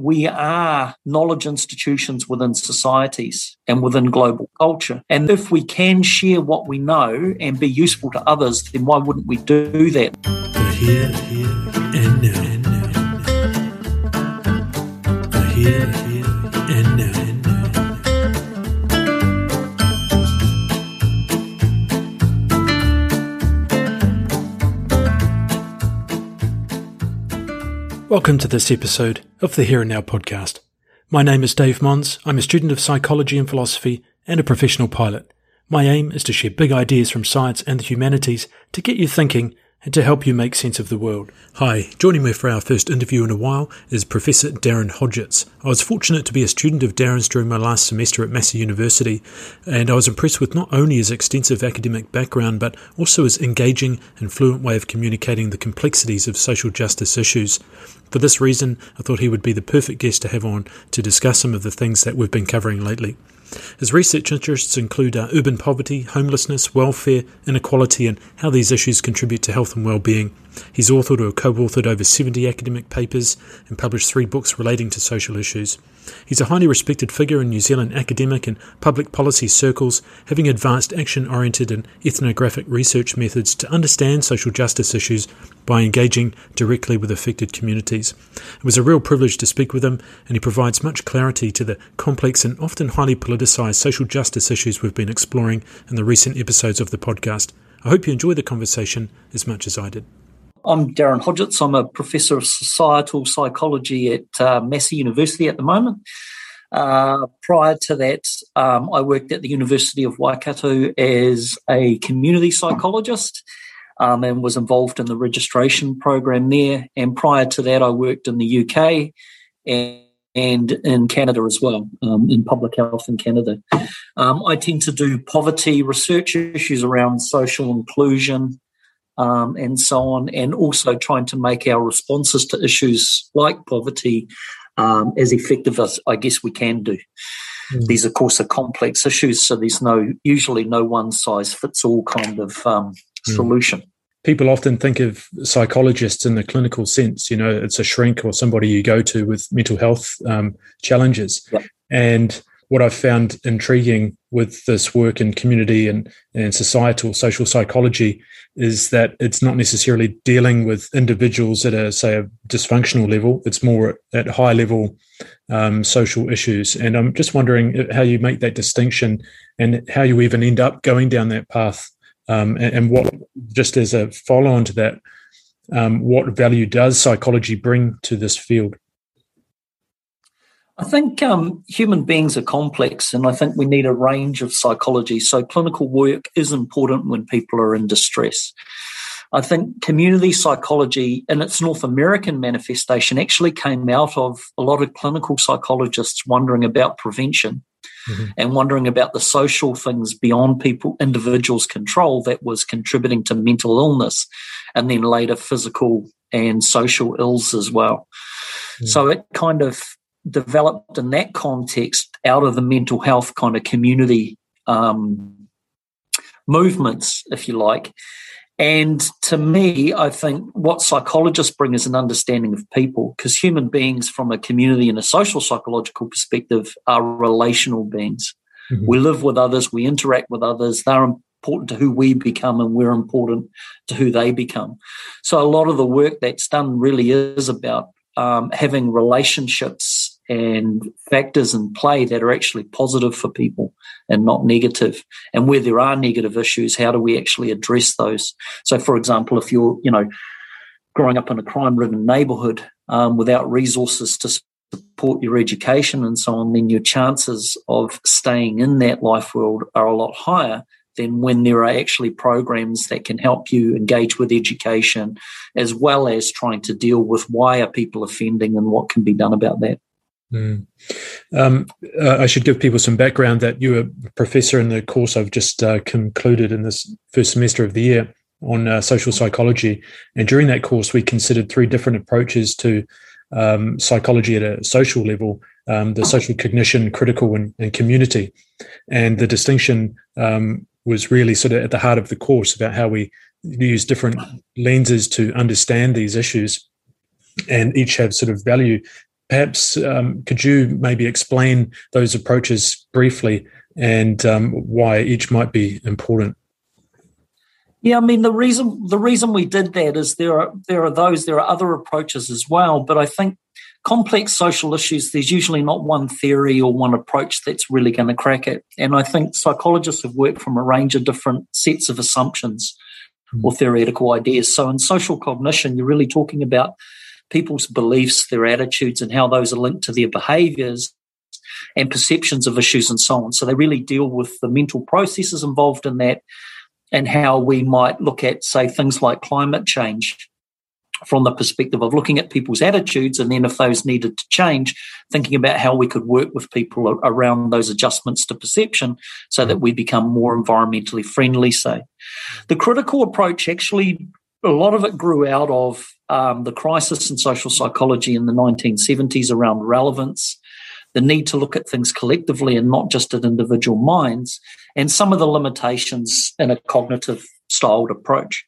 we are knowledge institutions within societies and within global culture. And if we can share what we know and be useful to others, then why wouldn't we do that? Here, here, and now. Here, Welcome to this episode of the Here and Now podcast. My name is Dave Mons. I'm a student of psychology and philosophy and a professional pilot. My aim is to share big ideas from science and the humanities to get you thinking and to help you make sense of the world. Hi, joining me for our first interview in a while is Professor Darrin Hodgetts. I was fortunate to be a student of Darrin's during my last semester at Massey University, and I was impressed with not only his extensive academic background, but also his engaging and fluent way of communicating the complexities of social justice issues. For this reason, I thought he would be the perfect guest to have on to discuss some of the things that we've been covering lately. His research interests include uh, urban poverty, homelessness, welfare, inequality, and how these issues contribute to health and well-being. He's authored or co-authored over 70 academic papers and published three books relating to social issues. He's a highly respected figure in New Zealand academic and public policy circles, having advanced action oriented and ethnographic research methods to understand social justice issues by engaging directly with affected communities. It was a real privilege to speak with him, and he provides much clarity to the complex and often highly social justice issues we've been exploring in the recent episodes of the podcast. I hope you enjoy the conversation as much as I did. I'm Darrin Hodgetts. I'm a professor of societal psychology at uh, Massey University at the moment. Uh, prior to that, um, I worked at the University of Waikato as a community psychologist um, and was involved in the registration program there. And prior to that, I worked in the UK and, and in Canada as well, um, in public health in Canada. Um, I tend to do poverty research issues around social inclusion, um, and so on, and also trying to make our responses to issues like poverty um, as effective as I guess we can do. Mm. These, of course, are complex issues, so there's no usually no one size fits all kind of um, mm. People often think of psychologists in the clinical sense. You know, it's a shrink or somebody you go to with mental health um, challenges, yep. and what I've found intriguing with this work in community and, and societal social psychology is that it's not necessarily dealing with individuals at a say a dysfunctional level. It's more at high level um, social issues. And I'm just wondering how you make that distinction and how you even end up going down that path. Um, and, and, what, just as a follow on to that, um, what value does psychology bring to this field? I think um, human beings are complex, and I think we need a range of psychology. So, clinical work is important when people are in distress. I think community psychology, in its North American manifestation, actually came out of a lot of clinical psychologists wondering about prevention mm-hmm. and wondering about the social things beyond people, individuals' control that was contributing to mental illness and then later physical and social ills as well. Mm-hmm. So it kind of developed in that context out of the mental health kind of community um, movements, if you like. And to me, I think what psychologists bring is an understanding of people, because human beings, from a community and a social psychological perspective, are relational beings. Mm-hmm. We live with others, we interact with others, they're important to who we become, and we're important to who they become. So, a lot of the work that's done really is about um, having relationships and factors in play that are actually positive for people and not negative. And where there are negative issues, how do we actually address those? So, for example, if you're, you know, growing up in a crime-ridden neighbourhood um, without resources to support your education and so on, then your chances of staying in that life world are a lot higher than when there are actually programs that can help you engage with education as well as trying to deal with why are people offending and what can be done about that. Mm. Um, uh, I should give people some background that you were a professor in the course I've just uh, concluded in this first semester of the year on uh, social psychology. And during that course, we considered three different approaches to um, psychology at a social level um, the social cognition, critical, and, and community. And the distinction um, was really sort of at the heart of the course about how we use different lenses to understand these issues and each have sort of value perhaps um, could you maybe explain those approaches briefly and um, why each might be important? Yeah, I mean the reason the reason we did that is there are there are those there are other approaches as well, but I think complex social issues there's usually not one theory or one approach that's really going to crack it, and I think psychologists have worked from a range of different sets of assumptions mm. or theoretical ideas. So in social cognition, you're really talking about people's beliefs, their attitudes, and how those are linked to their behaviors and perceptions of issues and so on. So they really deal with the mental processes involved in that and how we might look at, say, things like climate change from the perspective of looking at people's attitudes and then if those needed to change, thinking about how we could work with people around those adjustments to perception so that we become more environmentally friendly, say. The critical approach actually, a lot of it grew out of um, the crisis in social psychology in the 1970s around relevance the need to look at things collectively and not just at individual minds, and some of the limitations in a cognitive styled approach.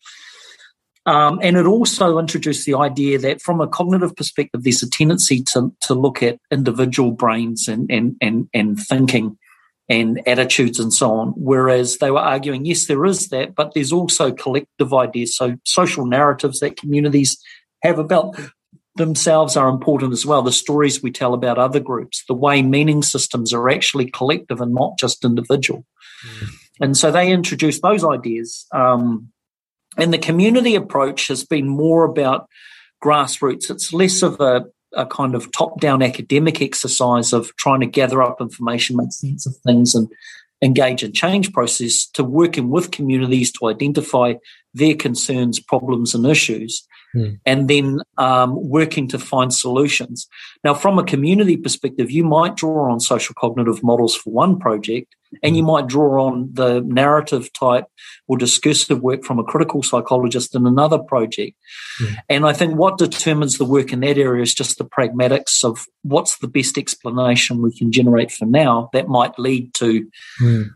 Um, and it also introduced the idea that from a cognitive perspective, there's a tendency to, to look at individual brains and, and, and, and thinking and attitudes and so on. Whereas they were arguing, yes, there is that, but there's also collective ideas. So social narratives that communities have about themselves are important as well. The stories we tell about other groups, the way meaning systems are actually collective and not just individual. Mm. And so they introduced those ideas. Um, and the community approach has been more about grassroots. It's less of a, a kind of top down academic exercise of trying to gather up information, make sense of things, and engage in change process to working with communities to identify their concerns, problems, and issues mm. and then um, working to find solutions. Now, from a community perspective, you might draw on social cognitive models for one project, and you hmm. might draw on the narrative type or discursive work from a critical psychologist in another project. Mm. And I think what determines the work in that area is just the pragmatics of what's the best explanation we can generate for now that might lead to mm.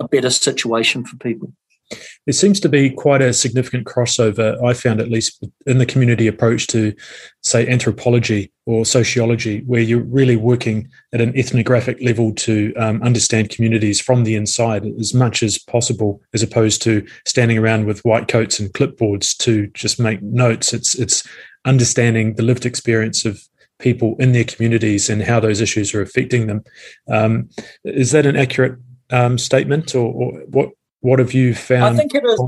a better situation for people. There seems to be quite a significant crossover, I found at least, in the community approach to, say, anthropology or sociology, where you're really working at an ethnographic level to um, understand communities from the inside as much as possible, as opposed to standing around with white coats and clipboards to just make notes. It's it's understanding the lived experience of people in their communities and how those issues are affecting them. Um, is that an accurate um, statement, or, or, what what have you found? I think it is,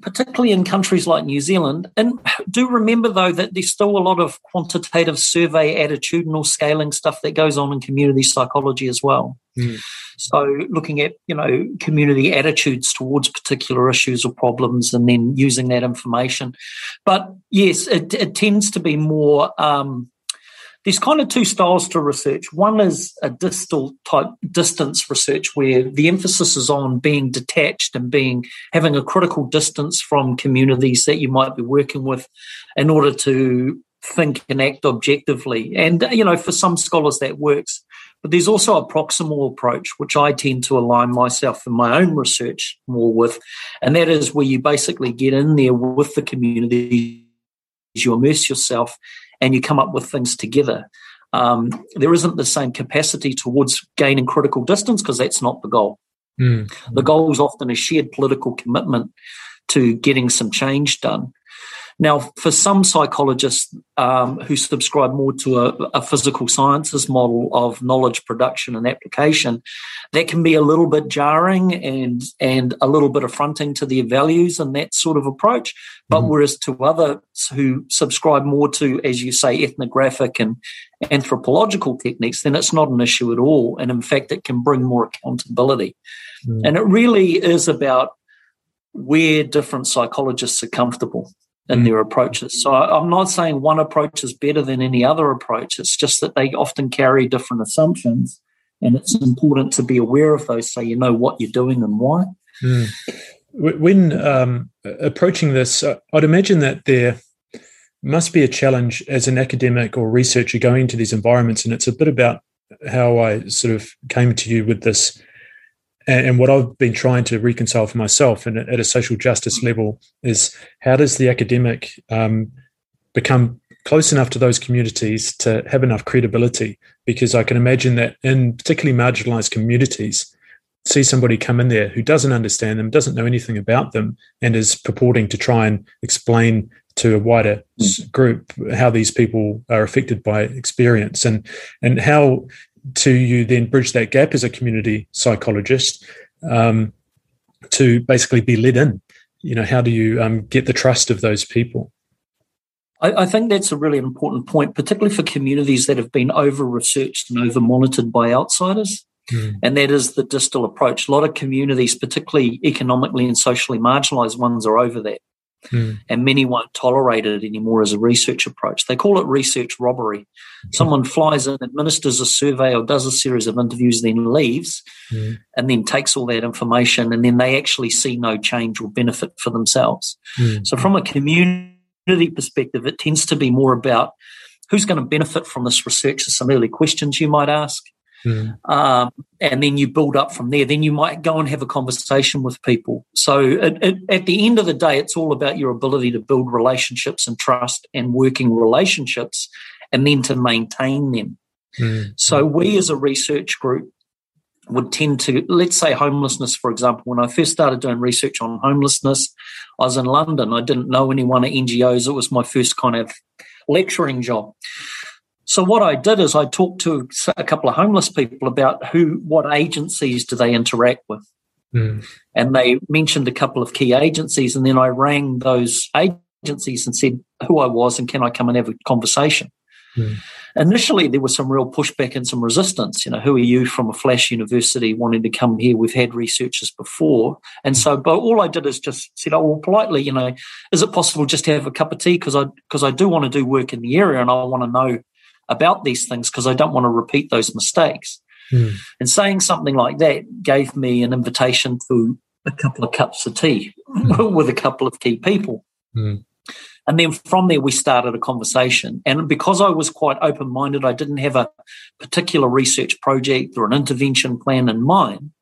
particularly in countries like New Zealand. And do remember, though, that there's still a lot of quantitative survey, attitudinal scaling stuff that goes on in community psychology as well. Mm. So, looking at you know community attitudes towards particular issues or problems, and then using that information. But yes, it, it tends to be more. Um, there's kind of two styles to research. One is a distal type distance research where the emphasis is on being detached and being having a critical distance from communities that you might be working with in order to think and act objectively. And you know, for some scholars that works. But there's also a proximal approach, which I tend to align myself in my own research more with. And that is where you basically get in there with the community, you immerse yourself and you come up with things together. Um, there isn't the same capacity towards gaining critical distance because that's not the goal. Mm. The goal is often a shared political commitment to getting some change done. Now, for some psychologists um, who subscribe more to a, a, physical sciences model of knowledge production and application, that can be a little bit jarring and and a little bit affronting to their values and that sort of approach. But mm-hmm. whereas to others who subscribe more to, as you say, ethnographic and anthropological techniques, then it's not an issue at all. And in fact, it can bring more accountability. Mm-hmm. And it really is about where different psychologists are comfortable in mm. their approaches. So I'm not saying one approach is better than any other approach. It's just that they often carry different assumptions, and it's important to be aware of those so you know what you're doing and why. Mm. When um, approaching this, uh, I'd imagine that there must be a challenge as an academic or researcher going into these environments, and it's a bit about how I sort of came to you with this and, what I've been trying to reconcile for myself and at a social justice level is how does the academic um, become close enough to those communities to have enough credibility because I can imagine that in particularly marginalized communities, see somebody come in there who doesn't understand them, doesn't know anything about them, and is purporting to try and explain to a wider mm. group how these people are affected by experience and and how to you then bridge that gap as a community psychologist um, to basically be led in. You know how do you um, get the trust of those people? I, I, think that's a really important point particularly for communities that have been over researched and over monitored by outsiders. Mm. and that is the distal approach. A lot of communities particularly economically and socially marginalized ones are over that Mm. And many won't tolerate it anymore as a research approach. They call it research robbery. Someone flies in, administers a survey or does a series of interviews, then leaves, mm. and then takes all that information, and then they actually see no change or benefit for themselves. Mm. So, from a community perspective, it tends to be more about who's going to benefit from this research. Some early questions you might ask. Mm. Um, and then you build up from there. Then you might go and have a conversation with people. So it, it, at the end of the day, it's all about your ability to build relationships and trust and working relationships, and then to maintain them. Mm. So we, as a research group, would tend to let's say homelessness for example when i first started doing research on homelessness i was in london i didn't know anyone at ngos it was my first kind of lecturing job so what I did is I talked to a couple of homeless people about who, what agencies do they interact with, mm. and they mentioned a couple of key agencies, and then I rang those agencies and said who I was and can I come and have a conversation. Mm. Initially, there was some real pushback and some resistance. You know, who are you from a flash university wanting to come here? We've had researchers before, and so, but all I did is just said, "Oh, well, politely, you know, is it possible just to have a cup of tea? Because I because I do want to do work in the area, and I want to know about these things because I don't want to repeat those mistakes. Mm. And saying something like that gave me an invitation to a couple of cups of tea mm. with a couple of key people. Mm. And then from there, we started a conversation. And because I was quite open minded, I didn't have a particular research project or an intervention plan in mind.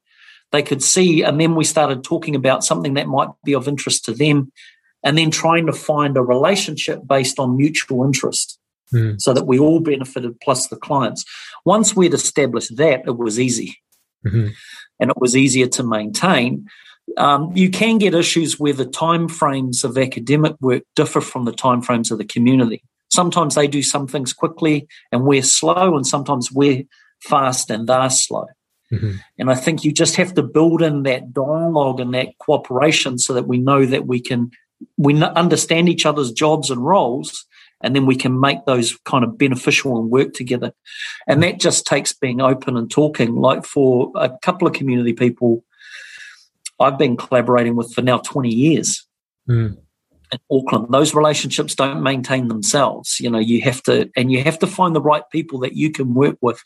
They could see, and then we started talking about something that might be of interest to them, and then trying to find a relationship based on mutual interest mm. so that we all benefited plus the clients. Once we'd established that, it was easy mm-hmm. and it was easier to maintain. Um, you can get issues where the timeframes of academic work differ from the timeframes of the community. Sometimes they do some things quickly and we're slow, and sometimes we're fast and they're slow. Mm-hmm. And I think you just have to build in that dialogue and that cooperation so that we know that we can we understand each other's jobs and roles and then we can make those kind of beneficial and work together. And that just takes being open and talking. Like for a couple of community people, I've been collaborating with for now 20 years. Mm. In Auckland, those relationships don't maintain themselves. You know, you have to, and you have to find the right people that you can work with.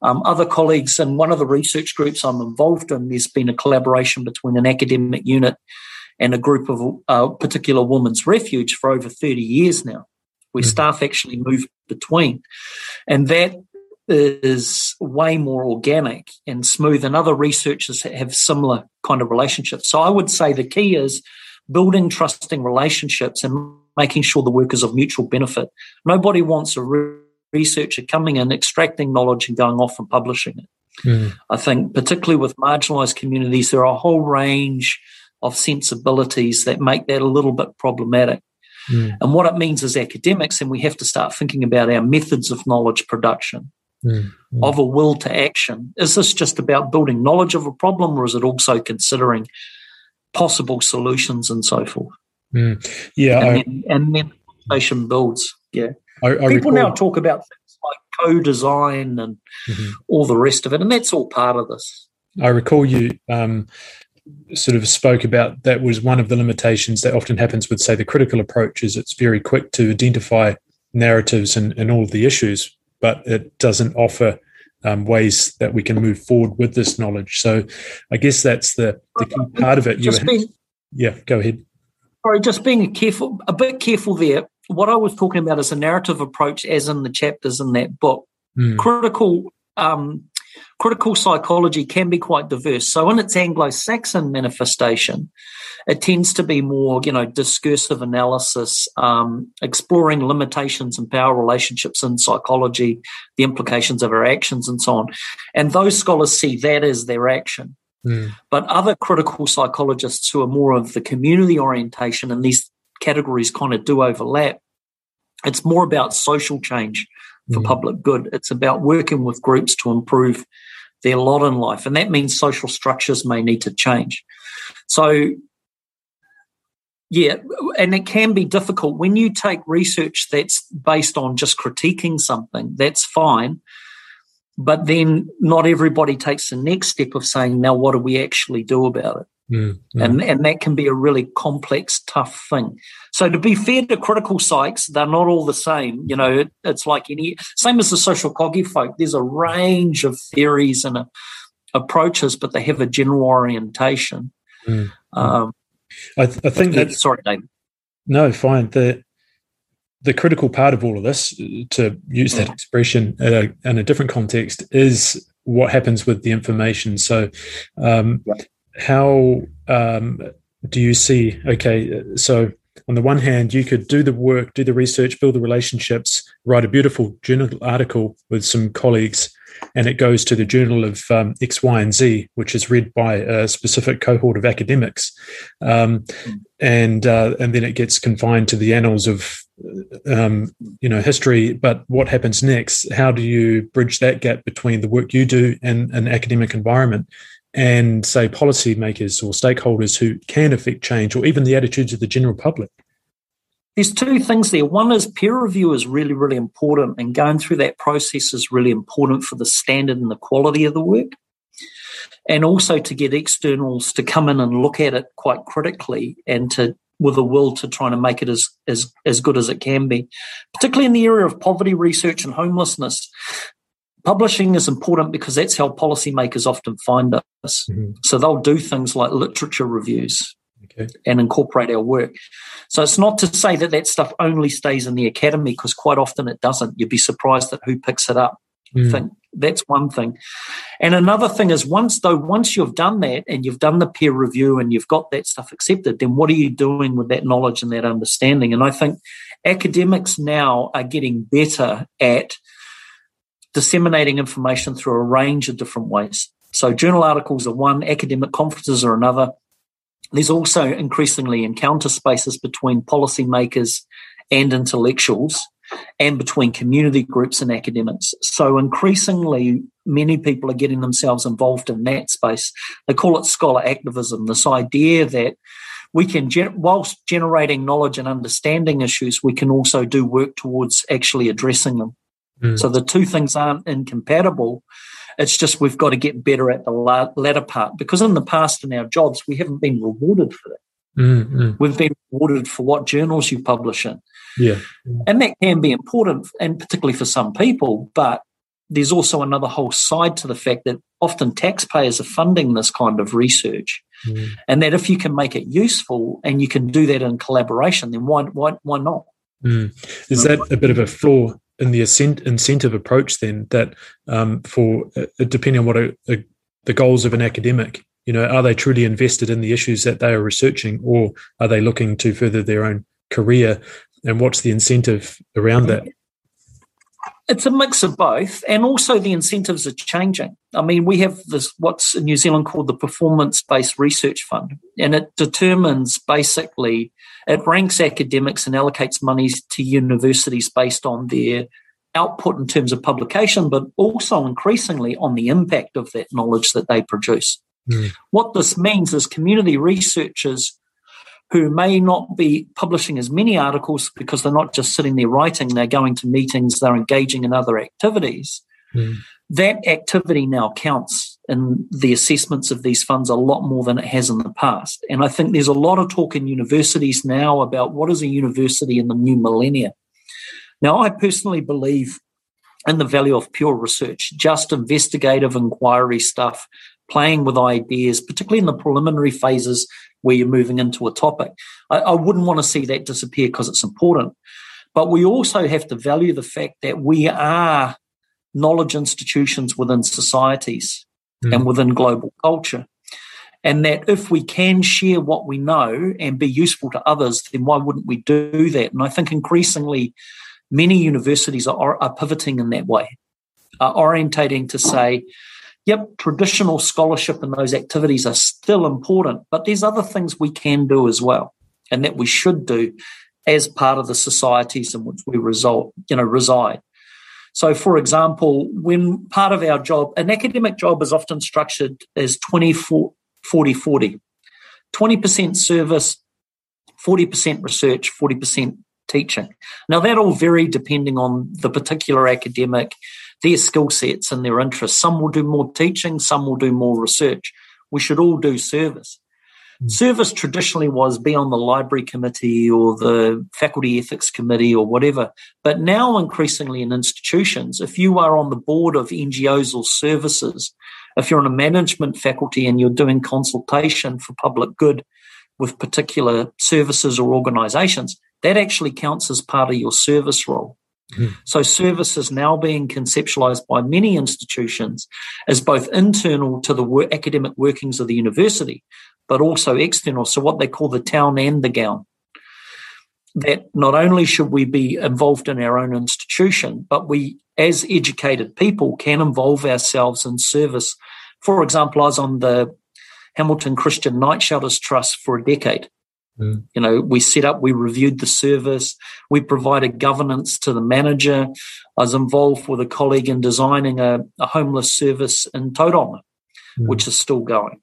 Um, other colleagues and one of the research groups I'm involved in, there's been a collaboration between an academic unit and a group of a uh, particular women's refuge for over 30 years now where mm-hmm. staff actually move between. And that is way more organic and smooth. And other researchers have similar kind of relationships. So I would say the key is building trusting relationships and making sure the work is of mutual benefit. Nobody wants a re- researcher coming in, extracting knowledge and going off and publishing it. Mm. I think, particularly with marginalized communities, there are a whole range of sensibilities that make that a little bit problematic. Mm. And what it means as academics, and we have to start thinking about our methods of knowledge production, mm. Mm. of a will to action. Is this just about building knowledge of a problem, or is it also considering possible solutions and so forth? Mm. Yeah. And, I, then, and then conversation builds. Yeah. I, I People recall, now talk about things like co design and mm-hmm. all the rest of it, and that's all part of this. I recall you um, sort of spoke about that was one of the limitations that often happens with, say, the critical approach is it's very quick to identify narratives and, and all of the issues, but it doesn't offer um, ways that we can move forward with this knowledge. So I guess that's the, the key part of it. You being, yeah, go ahead. Sorry, just being careful, a bit careful there. What I was talking about is a narrative approach, as in the chapters in that book. Mm. Critical um, critical psychology can be quite diverse. So in its Anglo-Saxon manifestation, it tends to be more, you know, discursive analysis, um, exploring limitations and power relationships in psychology, the implications of our actions and so on. And those scholars see that as their action. Mm. But other critical psychologists who are more of the community orientation and these categories kind of do overlap. It's more about social change for mm. public good. It's about working with groups to improve their lot in life. And that means social structures may need to change. So, yeah, and it can be difficult when you take research that's based on just critiquing something, that's fine. But then not everybody takes the next step of saying, now what do we actually do about it? Mm, And, and that can be a really complex, tough thing. So to be fair to critical psychs, they're not all the same. You know, it, it's like any, same as the social coggy folk. There's a range of theories and uh, approaches, but they have a general orientation. Mm, um, I, th- I, think that, sorry, David. No, fine. The, the critical part of all of this, to use that mm. expression a, in a different context, is what happens with the information. So, um, how um, do you see? Okay, so on the one hand, you could do the work, do the research, build the relationships, write a beautiful journal article with some colleagues, and it goes to the Journal of um, X, Y, and Z, which is read by a specific cohort of academics, um, and uh, and then it gets confined to the annals of um, you know history. But what happens next? How do you bridge that gap between the work you do and an academic environment? And say policymakers or stakeholders who can affect change or even the attitudes of the general public? There's two things there. One is peer review is really, really important, and going through that process is really important for the standard and the quality of the work. And also to get externals to come in and look at it quite critically and to with a will to try to make it as, as, as good as it can be, particularly in the area of poverty research and homelessness. Publishing is important because that's how policymakers often find us. Mm-hmm. So they'll do things like literature reviews okay. and incorporate our work. So it's not to say that that stuff only stays in the academy because quite often it doesn't. You'd be surprised at who picks it up. Mm. Think that's one thing. And another thing is once though, once you've done that and you've done the peer review and you've got that stuff accepted, then what are you doing with that knowledge and that understanding? And I think academics now are getting better at disseminating information through a range of different ways. So, journal articles are one, academic conferences are another. There's also increasingly encounter spaces between policymakers and intellectuals and between community groups and academics. So, increasingly, many people are getting themselves involved in that space. They call it scholar activism, this idea that we can, whilst generating knowledge and understanding issues, we can also do work towards actually addressing them. Mm. So the two things aren't incompatible. It's just we've got to get better at the latter part because in the past in our jobs we haven't been rewarded for that. Mm-hmm. We've been rewarded for what journals you publish in. Yeah. And that can be important and particularly for some people, but there's also another whole side to the fact that often taxpayers are funding this kind of research. Mm. And that if you can make it useful and you can do that in collaboration, then why why why not? Mm. Is that a bit of a flaw in the incentive approach then that um, for uh, depending on what a, a, the goals of an academic you know are they truly invested in the issues that they are researching or are they looking to further their own career? And what's the incentive around that it's a mix of both, and also the incentives are changing. I mean, we have this what's in New Zealand called the Performance Based Research Fund, and it determines basically it ranks academics and allocates monies to universities based on their output in terms of publication, but also increasingly on the impact of that knowledge that they produce. Mm. What this means is community researchers who may not be publishing as many articles because they're not just sitting there writing, they're going to meetings, they're engaging in other activities. Mm. That activity now counts in the assessments of these funds a lot more than it has in the past. And I think there's a lot of talk in universities now about what is a university in the new millennia. Now, I personally believe in the value of pure research, just investigative inquiry stuff, playing with ideas, particularly in the preliminary phases where you're moving into a topic. I, I wouldn't want to see that disappear because it's important. But we also have to value the fact that we are knowledge institutions within societies mm. and within global culture. And that if we can share what we know and be useful to others, then why wouldn't we do that? And I think increasingly many universities are, are pivoting in that way, are orientating to say, yep, traditional scholarship and those activities are still important, but there's other things we can do as well and that we should do as part of the societies in which we result, you know, reside. So, for example, when part of our job, an academic job is often structured as 20, 40, 40. 20% service, 40% research, 40% teaching. Now, that all vary depending on the particular academic, their skill sets and their interests. Some will do more teaching, some will do more research. We should all do service. Mm. Service traditionally was be on the library committee or the faculty ethics committee or whatever. But now, increasingly in institutions, if you are on the board of NGOs or services, if you're on a management faculty and you're doing consultation for public good with particular services or organizations, that actually counts as part of your service role. Mm-hmm. So, service is now being conceptualized by many institutions as both internal to the work, academic workings of the university, but also external. So, what they call the town and the gown. That not only should we be involved in our own institution, but we, as educated people, can involve ourselves in service. For example, I was on the Hamilton Christian Night Shelters Trust for a decade. Mm. You know, we set up, we reviewed the service, we provided governance to the manager. I was involved with a colleague in designing a, a homeless service in Tauranga, mm. which is still going.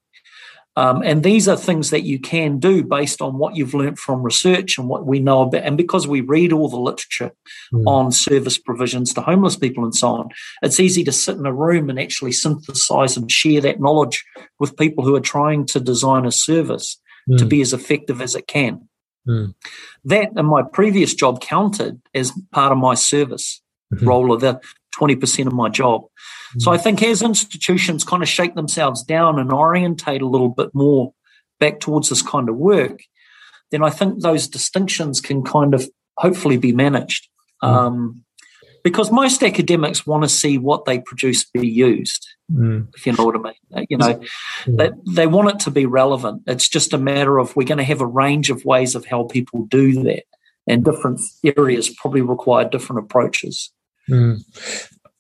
Um, and these are things that you can do based on what you've learnt from research and what we know about. And because we read all the literature mm. on service provisions to homeless people and so on, it's easy to sit in a room and actually synthesize and share that knowledge with people who are trying to design a service mm. to be as effective as it can. Mm. That in my previous job counted as part of my service mm-hmm. role of the 20% of my job. Mm. So I think as institutions kind of shake themselves down and orientate a little bit more back towards this kind of work, then I think those distinctions can kind of hopefully be managed. Mm. Um, because most academics want to see what they produce be used, mm. if you know what I mean. Uh, you know, mm. they, they want it to be relevant. It's just a matter of we're going to have a range of ways of how people do that, and different areas probably require different approaches. Mm.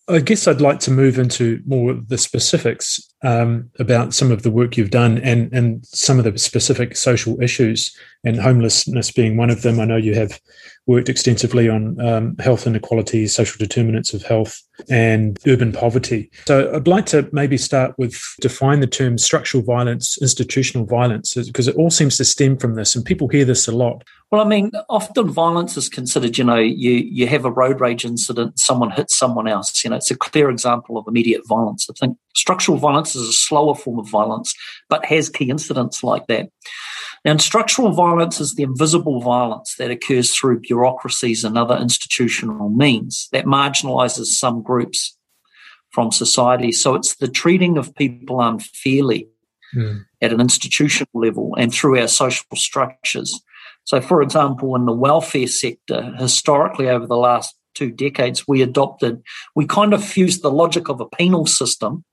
I guess I'd like to move into more of the specifics um, about some of the work you've done and, and some of the specific social issues, and homelessness being one of them. I know you have worked extensively on um, health inequalities, social determinants of health, and urban poverty. So I'd like to maybe start with define the term structural violence, institutional violence, because it all seems to stem from this, and people hear this a lot. Well, I mean, often violence is considered, you know, you, you have a road rage incident, someone hits someone else. You know, it's a clear example of immediate violence. I think structural violence is a slower form of violence, but has key incidents like that. Now, structural violence is the invisible violence that occurs through bureaucracies and other institutional means that marginalizes some groups from society. So it's the treating of people unfairly mm. at an institutional level and through our social structures. So, for example, in the welfare sector, historically over the last two decades, we adopted, we kind of fused the logic of a penal system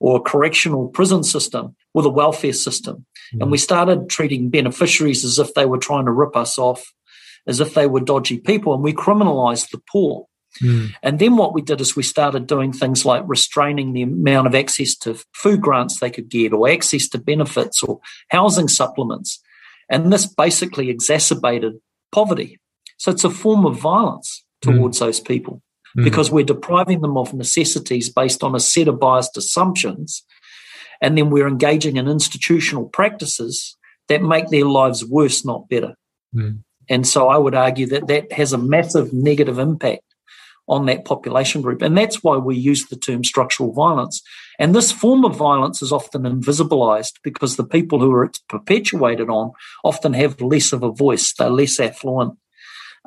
or a correctional prison system with a welfare system. Mm. And we started treating beneficiaries as if they were trying to rip us off, as if they were dodgy people, and we criminalized the poor. Mm. And then what we did is we started doing things like restraining the amount of access to food grants they could get, or access to benefits, or housing supplements. And this basically exacerbated poverty. So it's a form of violence mm. towards mm. those people mm. because we're depriving them of necessities based on a set of biased assumptions. And then we're engaging in institutional practices that make their lives worse, not better. Mm. And so I would argue that that has a massive negative impact on that population group. And that's why we use the term structural violence. And this form of violence is often invisibilized because the people who are it's perpetuated on often have less of a voice, they're less affluent,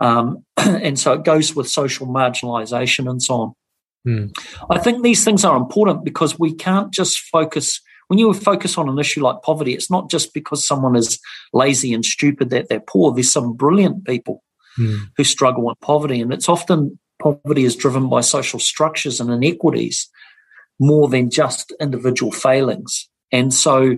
um, and so it goes with social marginalization and so on. Mm. I think these things are important because we can't just focus. When you focus on an issue like poverty, it's not just because someone is lazy and stupid that they're poor. There's some brilliant people mm. who struggle with poverty, and it's often poverty is driven by social structures and inequities more than just individual failings. And so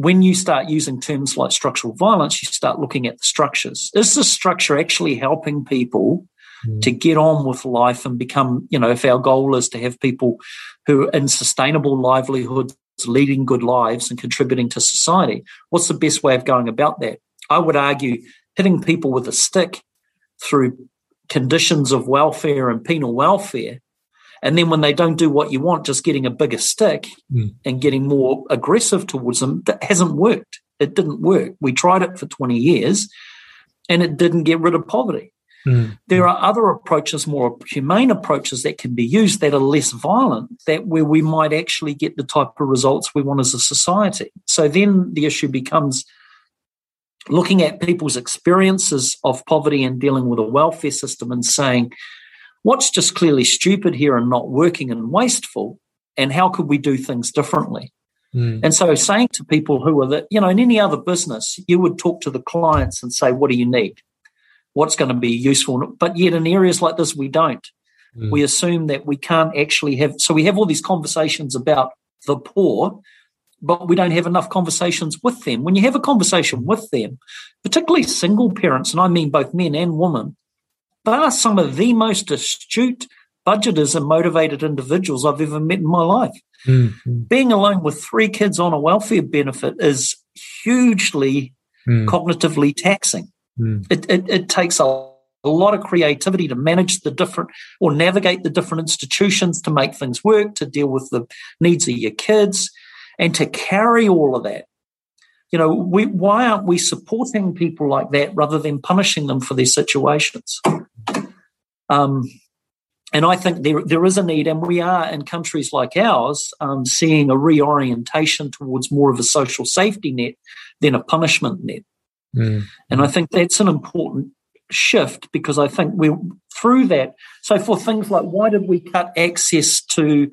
when you start using terms like structural violence, you start looking at the structures. Is the structure actually helping people mm. to get on with life and become, you know, if our goal is to have people who are in sustainable livelihoods, leading good lives and contributing to society, what's the best way of going about that? I would argue hitting people with a stick through conditions of welfare and penal welfare and then when they don't do what you want, just getting a bigger stick mm. and getting more aggressive towards them, that hasn't worked. It didn't work. We tried it for 20 years and it didn't get rid of poverty. Mm. There are other approaches, more humane approaches that can be used that are less violent, that where we might actually get the type of results we want as a society. So then the issue becomes looking at people's experiences of poverty and dealing with a welfare system and saying, what's just clearly stupid here and not working and wasteful, and how could we do things differently? Mm. And so, saying to people who are that, you know, in any other business, you would talk to the clients and say, What do you need? What's going to be useful? But yet, in areas like this, we don't. Mm. We assume that we can't actually have, so we have all these conversations about the poor, but we don't have enough conversations with them. When you have a conversation with them, particularly single parents, and I mean both men and women, they are some of the most astute budgeters and motivated individuals I've ever met in my life. Mm-hmm. Being alone with three kids on a welfare benefit is hugely mm. cognitively taxing. Mm. It, it, it, takes a, a lot of creativity to manage the different or navigate the different institutions to make things work, to deal with the needs of your kids, and to carry all of that you know, we, why aren't we supporting people like that rather than punishing them for their situations? Um, and I think there there is a need, and we are in countries like ours um, seeing a reorientation towards more of a social safety net than a punishment net. Mm. And I think that's an important shift because I think we're through that. So for things like why did we cut access to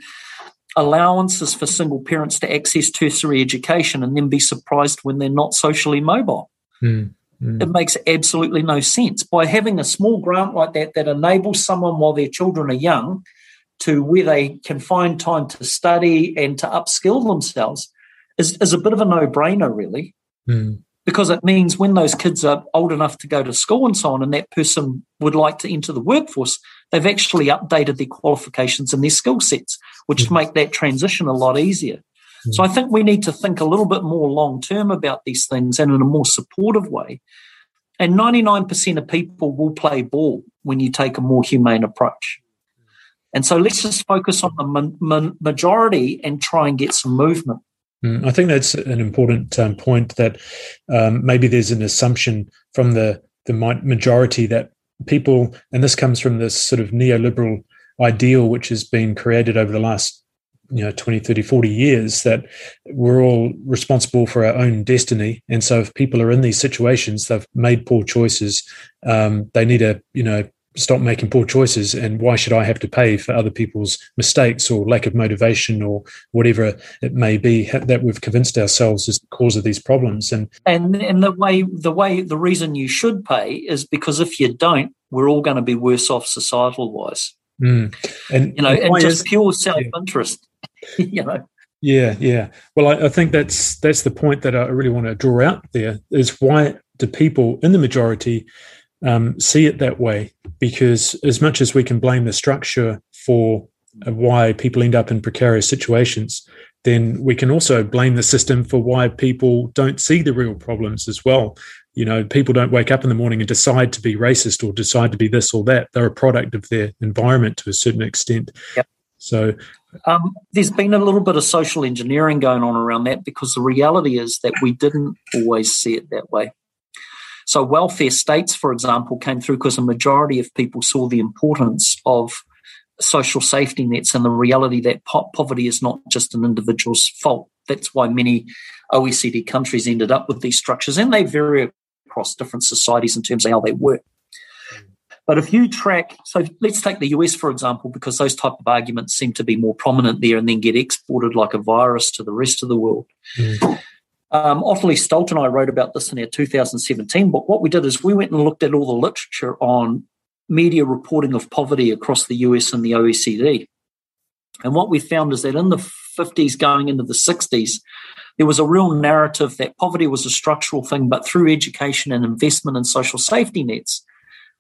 allowances for single parents to access tertiary education and then be surprised when they're not socially mobile. Mm, mm. It makes absolutely no sense. By having a small grant like that that enables someone while their children are young to where they can find time to study and to upskill themselves is, is a bit of a no brainer, really. Mm because it means when those kids are old enough to go to school and so on, and that person would like to enter the workforce, they've actually updated their qualifications and their skill sets, which mm-hmm. make that transition a lot easier. So I think we need to think a little bit more long term about these things and in a more supportive way. And 99% of people will play ball when you take a more humane approach. And so let's just focus on the ma- majority and try and get some movement. Mm, I think that's an important um, point that um, maybe there's an assumption from the the majority that people, and this comes from this sort of neoliberal ideal which has been created over the last you know 20 30 40 years that we're all responsible for our own destiny. And so if people are in these situations they've made poor choices um, they need to you know stop making poor choices. And why should i have to pay for other people's mistakes or lack of motivation or whatever it may be that we've convinced ourselves is the cause of these problems? And and and the way the way the reason you should pay is because if you don't we're all going to be worse off societal wise mm. and you know and, and just is, pure self-interest. yeah. you know yeah yeah well I, I think that's that's the point that i really want to draw out there is why do people in the majority um, see it that way because as much as we can blame the structure for uh, why people end up in precarious situations, then we can also blame the system for why people don't see the real problems as well. You know, people don't wake up in the morning and decide to be racist or decide to be this or that. They're a product of their environment to a certain extent. Yep. So um, there's been a little bit of social engineering going on around that because the reality is that we didn't always see it that way. So welfare states, for example, came through because a majority of people saw the importance of social safety nets and the reality that poverty is not just an individual's fault. That's why many OECD countries ended up with these structures, and they vary across different societies in terms of how they work. But if you track, so let's take the US for example, because those type of arguments seem to be more prominent there and then get exported like a virus to the rest of the world. Mm. Um, Ottilie Stolte and I wrote about this in our 2017 book. What we did is we went and looked at all the literature on media reporting of poverty across the US and the OECD. And what we found is that in the 50s going into the 60s, there was a real narrative that poverty was a structural thing, but through education and investment in social safety nets,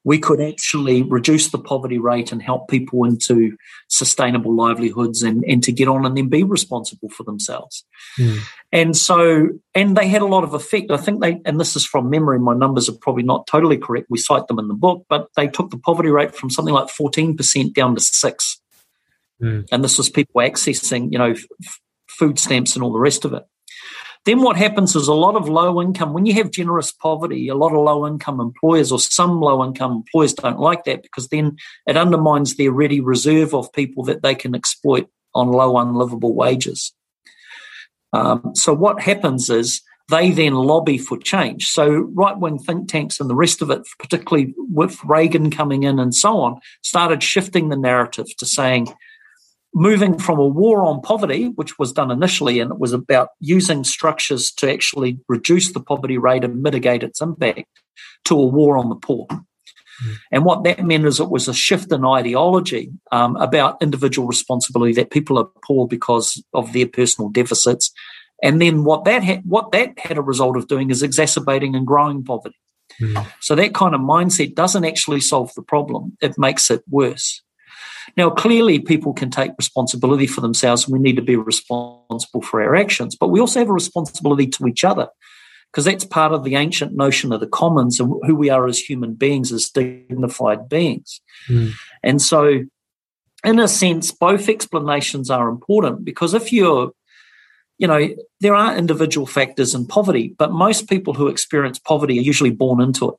we could actually reduce the poverty rate and help people into sustainable livelihoods and, and to get on and then be responsible for themselves. Mm. And so, and they had a lot of effect. I think they, and this is from memory, my numbers are probably not totally correct. We cite them in the book, but they took the poverty rate from something like 14% down to six. Mm. And this was people accessing, you know, f- food stamps and all the rest of it. Then what happens is a lot of low income, when you have generous poverty, a lot of low income employers or some low income employers don't like that because then it undermines their ready reserve of people that they can exploit on low unlivable wages. Um, so what happens is they then lobby for change. So right wing think tanks and the rest of it, particularly with Reagan coming in and so on, started shifting the narrative to saying moving from a war on poverty, which was done initially, and it was about using structures to actually reduce the poverty rate and mitigate its impact, to a war on the poor. Mm. And what that meant is it was a shift in ideology um, about individual responsibility that people are poor because of their personal deficits. And then what that had, what that had a result of doing is exacerbating and growing poverty. Mm. So that kind of mindset doesn't actually solve the problem; it makes it worse. Now, clearly, people can take responsibility for themselves, and we need to be responsible for our actions. But we also have a responsibility to each other, because that's part of the ancient notion of the commons and who we are as human beings, as dignified beings. Mm. And so, in a sense, both explanations are important because if you're you know, there are individual factors in poverty, but most people who experience poverty are usually born into it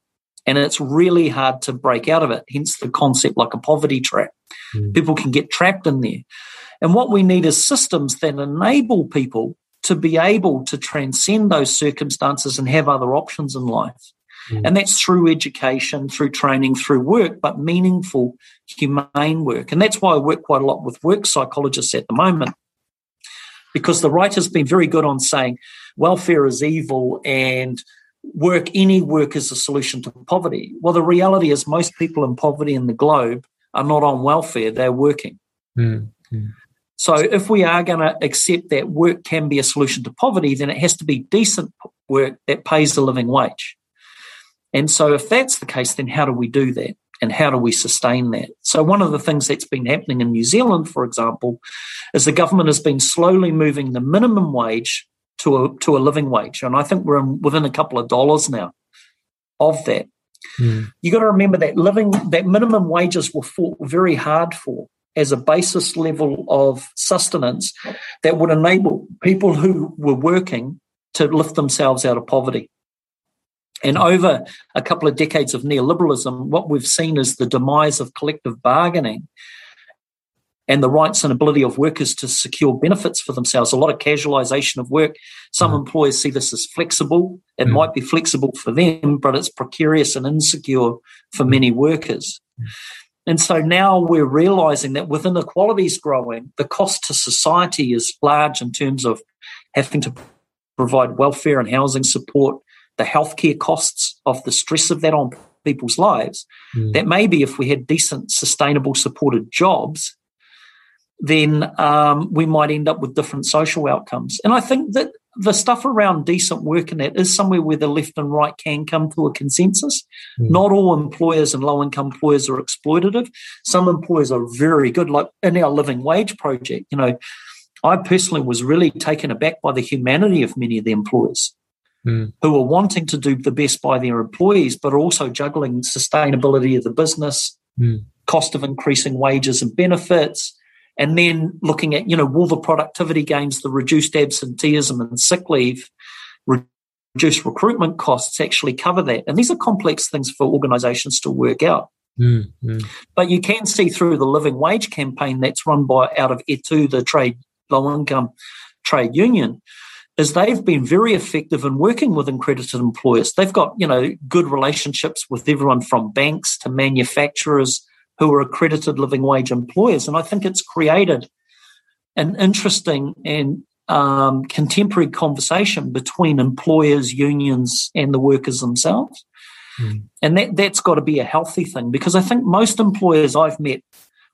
and it's really hard to break out of it. Hence the concept like a poverty trap. Mm. People can get trapped in there. And what we need is systems that enable people to be able to transcend those circumstances and have other options in life. Mm. And that's through education, through training, through work, but meaningful, humane work. And that's why I work quite a lot with work psychologists at the moment. Because the right has been very good on saying welfare is evil and work, any work is a solution to poverty. Well, the reality is most people in poverty in the globe are not on welfare, they're working. Mm-hmm. So if we are going to accept that work can be a solution to poverty, then it has to be decent work that pays a living wage. And so if that's the case, then how do we do that? And how do we sustain that? So, one of the things that's been happening in New Zealand, for example, is the government has been slowly moving the minimum wage to a to a living wage, and I think we're in, within a couple of dollars now of that. Mm. You got to remember that living that minimum wages were fought very hard for as a basis level of sustenance that would enable people who were working to lift themselves out of poverty. And over a couple of decades of neoliberalism, what we've seen is the demise of collective bargaining and the rights and ability of workers to secure benefits for themselves. A lot of casualisation of work. Some mm. employers see this as flexible. It mm. might be flexible for them, but it's precarious and insecure for mm. many workers. Mm. And so now we're realizing that with inequalities growing, the cost to society is large in terms of having to provide welfare and housing support, the healthcare costs of the stress of that on people's lives. Mm. That maybe if we had decent, sustainable, supported jobs, then um, we might end up with different social outcomes. And I think that the stuff around decent work and that is somewhere where the left and right can come to a consensus. Mm. Not all employers and low income employers are exploitative. Some employers are very good, like in our living wage project. You know, I personally was really taken aback by the humanity of many of the employers. Mm. Who are wanting to do the best by their employees, but are also juggling sustainability of the business, mm. cost of increasing wages and benefits, and then looking at, you know, will the productivity gains, the reduced absenteeism and sick leave, reduced recruitment costs actually cover that? And these are complex things for organizations to work out. Mm, mm. But you can see through the living wage campaign that's run by out of ETU, the trade low income trade union, is they've been very effective in working with accredited employers. They've got, you know, good relationships with everyone from banks to manufacturers who are accredited living wage employers. And I think it's created an interesting and um, contemporary conversation between employers, unions, and the workers themselves. Mm. And that, that's got to be a healthy thing because I think most employers I've met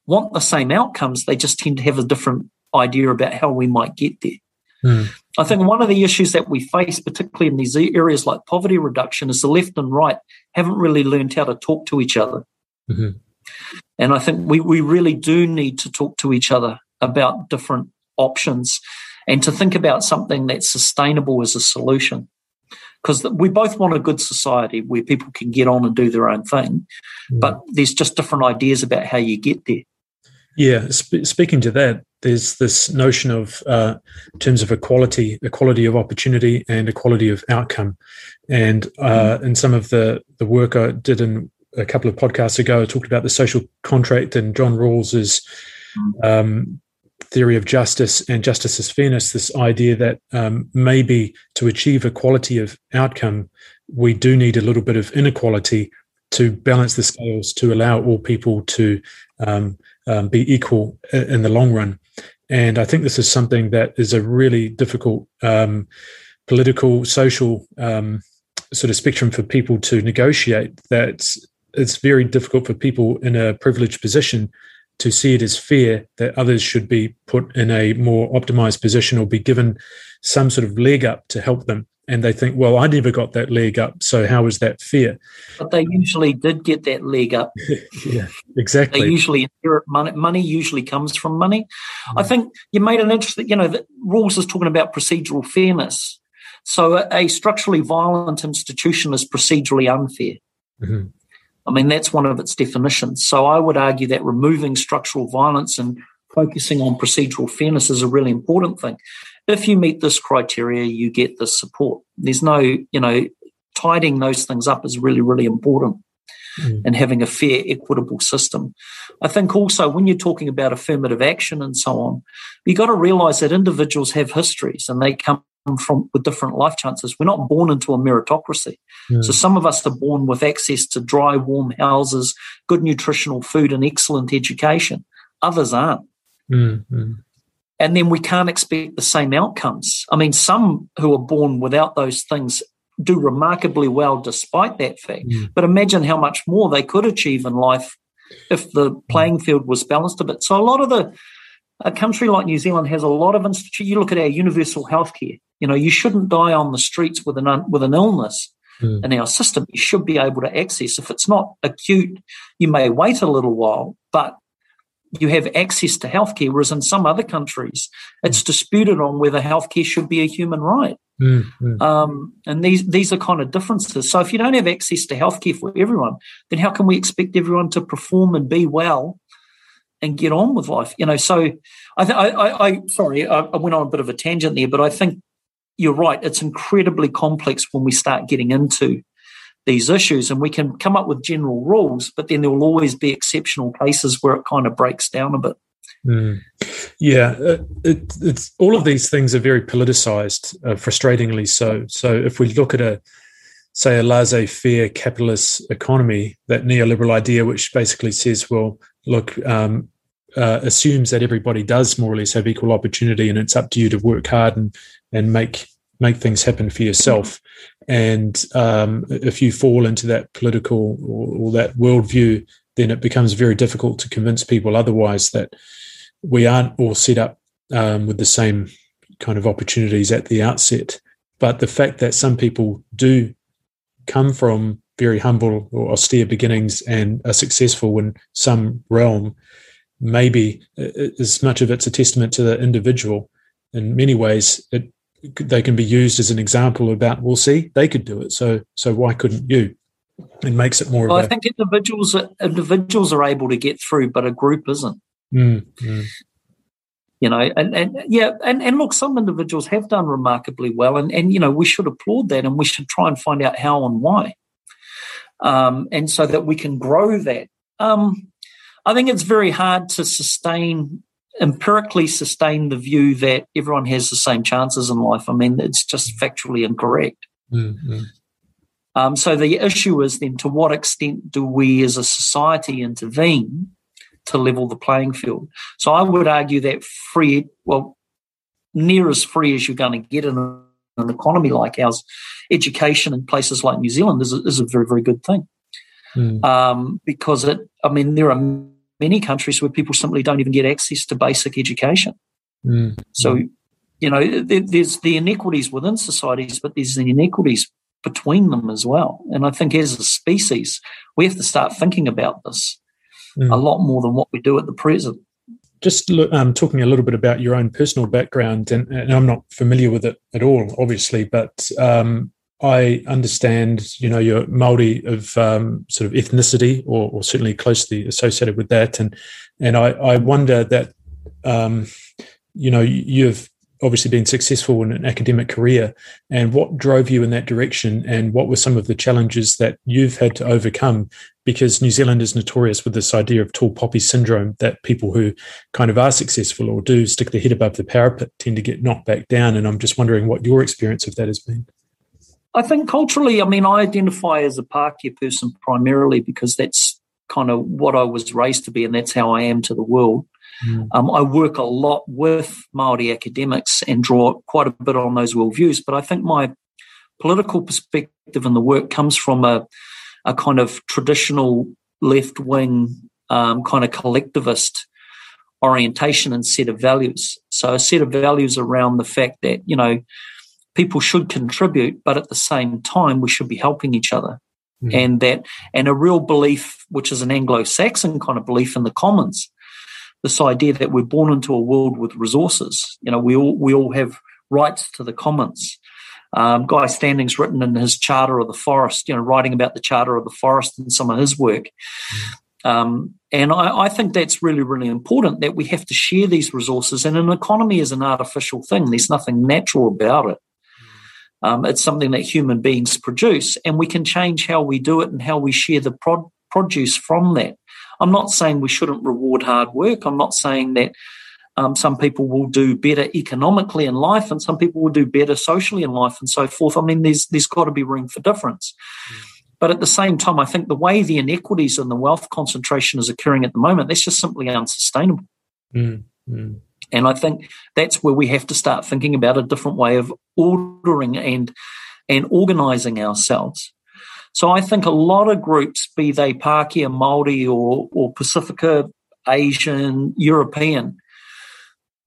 want the same outcomes. They just tend to have a different idea about how we might get there. Mm. I think one of the issues that we face, particularly in these areas like poverty reduction, is the left and right haven't really learned how to talk to each other. Mm-hmm. And I think we, we really do need to talk to each other about different options and to think about something that's sustainable as a solution. Because we both want a good society where people can get on and do their own thing, mm. but there's just different ideas about how you get there. Yeah, sp- speaking to that, there's this notion of, uh, in terms of equality, equality of opportunity and equality of outcome. And uh, mm. in some of the the work I did in a couple of podcasts ago, I talked about the social contract and John Rawls's um, theory of justice and justice as fairness. This idea that um, maybe to achieve equality of outcome, we do need a little bit of inequality to balance the scales to allow all people to um, um, be equal in the long run. And I think this is something that is a really difficult um, political, social um, sort of spectrum for people to negotiate. That it's very difficult for people in a privileged position to see it as fair that others should be put in a more optimized position or be given some sort of leg up to help them. And they think, well, I never got that leg up, so how is that fair? But they usually did get that leg up. yeah, exactly. They usually inherit money. Money usually comes from money. Mm. I think you made an interesting, you know, the Rawls is talking about procedural fairness. So a, a structurally violent institution is procedurally unfair. Mm-hmm. I mean, that's one of its definitions. So I would argue that removing structural violence and focusing on procedural fairness is a really important thing. If you meet this criteria, you get this support. There's no, you know, tidying those things up is really, really important. Mm. And having a fair, equitable system. I think also when you're talking about affirmative action and so on, you've got to realize that individuals have histories and they come from with different life chances. We're not born into a meritocracy. So some of us are born with access to dry, warm houses, good nutritional food, and excellent education. Others aren't. Mm-hmm. And then we can't expect the same outcomes. I mean, some who are born without those things do remarkably well despite that fact. Mm. But imagine how much more they could achieve in life if the playing field was balanced a bit. So a lot of the a country like New Zealand has a lot of institutions. You look at our universal healthcare. You know, you shouldn't die on the streets with an with an illness mm. in our system. You should be able to access. If it's not acute, you may wait a little while, but you have access to healthcare. Whereas in some other countries, it's mm. disputed on whether healthcare should be a human right. Mm, mm. Um, and these these are kind of differences. So if you don't have access to healthcare for everyone, then how can we expect everyone to perform and be well and get on with life. You know, so I, th- I, I, I sorry, I, I went on a bit of a tangent there, but I think you're right. It's incredibly complex when we start getting into these issues, and we can come up with general rules, but then there will always be exceptional cases where it kind of breaks down a bit. Mm. Yeah, it, it's all of these things are very politicized, uh, frustratingly so. So if we look at a say a laissez-faire capitalist economy, that neoliberal idea, which basically says, well, look, um, uh, assumes that everybody does more or less have equal opportunity, and it's up to you to work hard and and make make things happen for yourself. And um, if you fall into that political or, or that worldview, then it becomes very difficult to convince people otherwise that we aren't all set up um, with the same kind of opportunities at the outset. But the fact that some people do come from very humble or austere beginnings and are successful in some realm, maybe as much of it's a testament to the individual. In many ways, it they can be used as an example about we'll see they could do it so so why couldn't you it makes it more well, i think individuals are, individuals are able to get through but a group isn't mm, mm. you know and, and yeah and, and look some individuals have done remarkably well and and you know we should applaud that and we should try and find out how and why um, and so that we can grow that. Um, I think it's very hard to sustain empirically sustain the view that everyone has the same chances in life. I mean, it's just factually incorrect. Mm-hmm. Um, so the issue is then to what extent do we as a society intervene to level the playing field? So I would argue that free, well, near as free as you're going to get in an economy like ours, education in places like New Zealand is a, is a very, very good thing. Mm. Um, because it, I mean, there are many countries where people simply don't even get access to basic education. Mm. So, you know, there, there's the inequities within societies, but there's the inequities between them as well. And I think as a species, we have to start thinking about this mm. a lot more than what we do at the present. Just um, talking a little bit about your own personal background, and, and, I'm not familiar with it at all, obviously, but um, I understand, you know, you're Maori of um, sort of ethnicity, or, or, certainly closely associated with that, and and I, I wonder that, um, you know, you've obviously been successful in an academic career, and what drove you in that direction, and what were some of the challenges that you've had to overcome? Because New Zealand is notorious with this idea of tall poppy syndrome, that people who kind of are successful or do stick their head above the parapet tend to get knocked back down, and I'm just wondering what your experience of that has been. I think culturally, I mean, I identify as a Pākehā person primarily because that's kind of what I was raised to be, and that's how I am to the world. Mm. Um, I work a lot with Maori academics and draw quite a bit on those worldviews, but I think my political perspective in the work comes from a, a kind of traditional left wing, um, kind of collectivist orientation and set of values. So, a set of values around the fact that, you know, people should contribute, but at the same time, we should be helping each other. Mm. And that, and a real belief, which is an Anglo Saxon kind of belief in the commons, this idea that we're born into a world with resources. You know, we all, we all have rights to the commons. Um, Guy Standing's written in his Charter of the Forest, you know, writing about the Charter of the Forest in some of his work. Mm. Um, and I, I, think that's really, really important that we have to share these resources. And an economy is an artificial thing, there's nothing natural about it. Um, it's something that human beings produce, and we can change how we do it and how we share the prod- produce from that. I'm not saying we shouldn't reward hard work. I'm not saying that um, some people will do better economically in life, and some people will do better socially in life, and so forth. I mean, there's there's got to be room for difference. Mm. But at the same time, I think the way the inequities and the wealth concentration is occurring at the moment, that's just simply unsustainable. Mm. Mm. And I think that's where we have to start thinking about a different way of ordering and and organizing ourselves. So I think a lot of groups, be they Pākehā, Māori or, or Pacifica, Asian, European,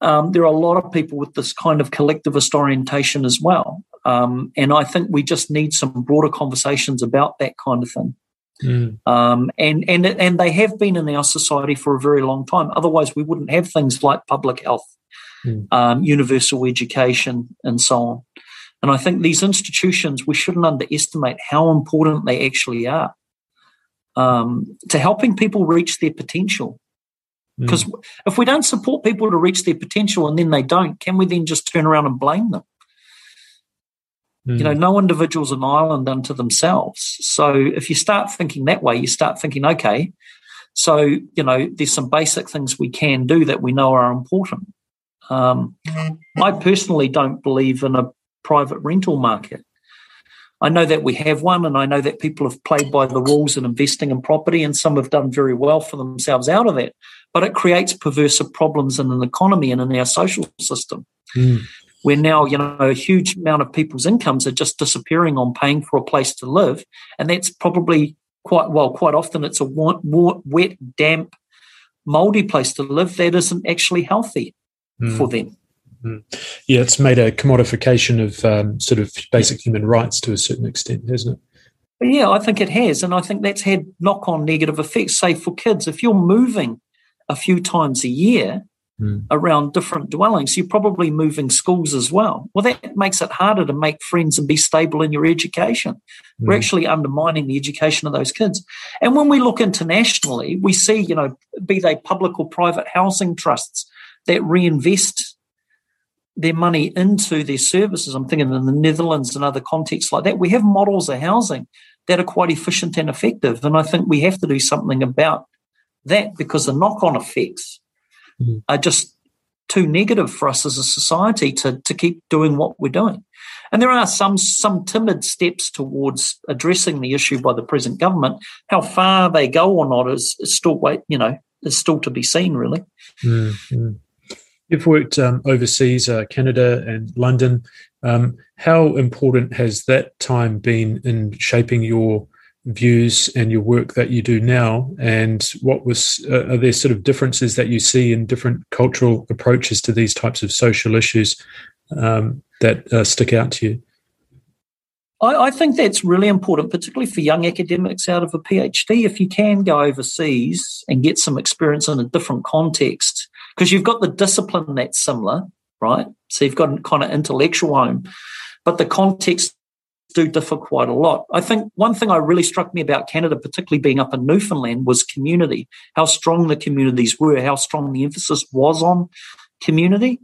um, there are a lot of people with this kind of collectivist orientation as well. Um, and I think we just need some broader conversations about that kind of thing. Mm. Um, and and and they have been in our society for a very long time. Otherwise, we wouldn't have things like public health, mm. um, universal education, and so on. And I think these institutions we shouldn't underestimate how important they actually are um, to helping people reach their potential. Because mm. if we don't support people to reach their potential and then they don't, can we then just turn around and blame them? Mm. You know, mm. no individual's an island unto themselves. So if you start thinking that way, you start thinking, okay, so, you know, there's some basic things we can do that we know are important. Um, I personally don't believe in a private rental market. I know that we have one, and I know that people have played by the rules in investing in property, and some have done very well for themselves out of that. But it creates perverse problems in an economy and in our social system. Mm where now you know a huge amount of people's incomes are just disappearing on paying for a place to live, and that's probably quite well. Quite often, it's a wet, damp, mouldy place to live that isn't actually healthy mm. for them. Mm. Yeah, it's made a commodification of um, sort of basic human rights to a certain extent, hasn't it? Yeah, I think it has. And I think that's had knock on negative effects. Say for kids, if you're moving a few times a year, mm. around different dwellings, you're probably moving schools as well. Well, that makes it harder to make friends and be stable in your education. Mm. We're hmm. actually undermining the education of those kids. And when we look internationally, we see, you know, be they public or private housing trusts that reinvest their money into their services. I'm thinking in the Netherlands and other contexts like that. We have models of housing that are quite efficient and effective. And I think we have to do something about that because the knock on effects mm. are just too negative for us as a society to, to keep doing what we're doing. And there are some some timid steps towards addressing the issue by the present government. How far they go or not is, is still wait, you know, is still to be seen, really. Mm-hmm. You've worked um, overseas, uh, Canada and London. Um, how important has that time been in shaping your views and your work that you do now? And what was uh, are there sort of differences that you see in different cultural approaches to these types of social issues um, that uh, stick out to you? I, I, think that's really important, particularly for young academics out of a PhD. If you can go overseas and get some experience in a different context, because you've got the discipline that's similar, right? So you've got kind of intellectual home, but the context do differ quite a lot. I think one thing I really struck me about Canada, particularly being up in Newfoundland, was community, how strong the communities were, how strong the emphasis was on community.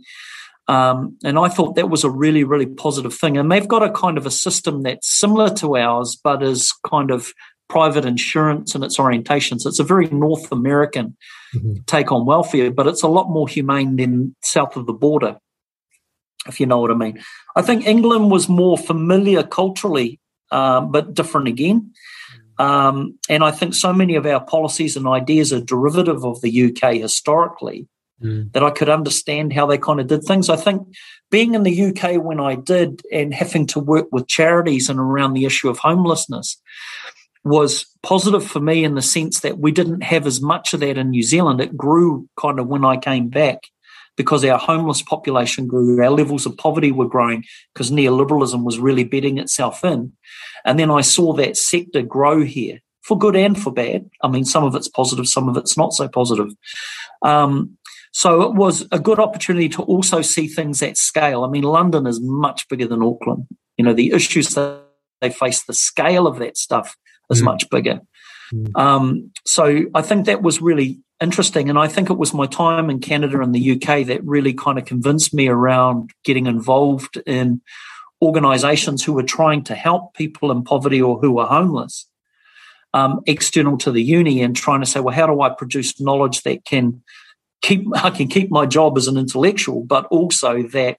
Um, and I thought that was a really, really positive thing. And they've got a kind of a system that's similar to ours, but is kind of private insurance and its orientations. It's a very North American mm-hmm. take on welfare, but it's a lot more humane than south of the border, if you know what I mean. I think England was more familiar culturally, um, but different again. Um, and I think so many of our policies and ideas are derivative of the UK historically mm. that I could understand how they kind of did things. I think being in the UK when I did and having to work with charities and around the issue of homelessness was positive for me in the sense that we didn't have as much of that in New Zealand. It grew kind of when I came back because our homeless population grew, our levels of poverty were growing because neoliberalism was really bedding itself in. And then I saw that sector grow here for good and for bad. I mean, some of it's positive, some of it's not so positive. Um, so it was a good opportunity to also see things at scale. I mean, London is much bigger than Auckland. You know, the issues that they face, the scale of that stuff is mm. much bigger. Mm. Um, so I think that was really interesting. And I think it was my time in Canada and the UK that really kind of convinced me around getting involved in organizations who were trying to help people in poverty or who were homeless. Um, external to the uni and trying to say, well, how do I produce knowledge that can keep I can keep my job as an intellectual, but also that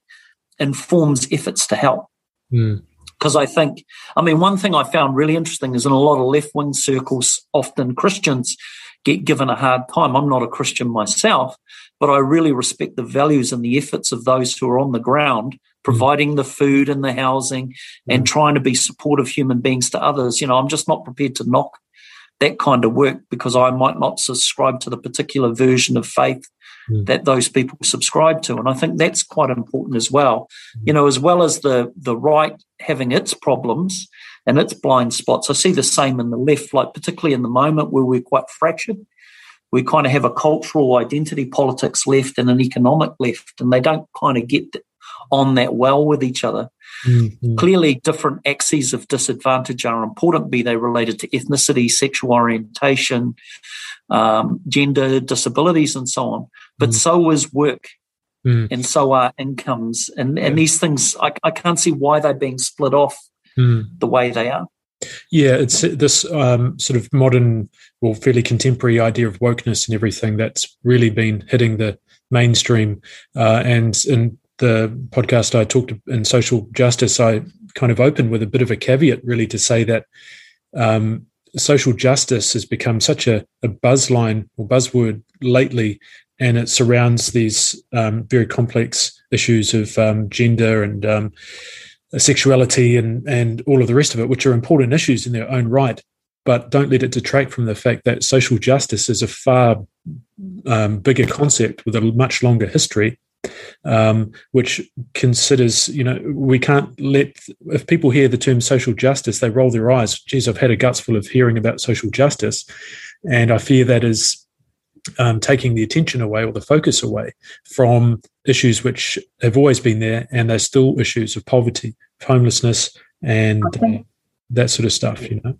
informs efforts to help. Because mm. I think, I mean, one thing I found really interesting is in a lot of left wing circles, often Christians get given a hard time. I'm not a Christian myself, but I really respect the values and the efforts of those who are on the ground, providing mm. the food and the housing mm. and trying to be supportive human beings to others. You know, I'm just not prepared to knock that kind of work because I might not subscribe to the particular version of faith mm. that those people subscribe to. And I think that's quite important as well. Mm. You know, as well as the the right having its problems and its blind spots, I see the same in the left, like particularly in the moment where we're quite fractured. We kind of have a cultural identity politics left and an economic left, and they don't kind of get on that well with each other. Mm-hmm. Clearly, different axes of disadvantage are important, be they related to ethnicity, sexual orientation, um, gender, disabilities, and so on. But mm. so is work. Mm. And so are incomes. And, and these things, I, I can't see why they're being split off mm. the way they are. Yeah, it's this um, sort of modern, well, fairly contemporary idea of wokeness and everything that's really been hitting the mainstream. Uh, and in the podcast I talked in social justice, I kind of opened with a bit of a caveat, really, to say that um, social justice has become such a, a buzzline or buzzword lately, and it surrounds these um, very complex issues of um, gender and um, sexuality and and all of the rest of it, which are important issues in their own right. But don't let it detract from the fact that social justice is a far um, bigger concept with a much longer history um, which considers, you know, we can't let, if people hear the term social justice, they roll their eyes. Geez, I've had a guts full of hearing about social justice. And I fear that is um, taking the attention away or the focus away from issues which have always been there and they're still issues of poverty, homelessness, and that sort of stuff, you know.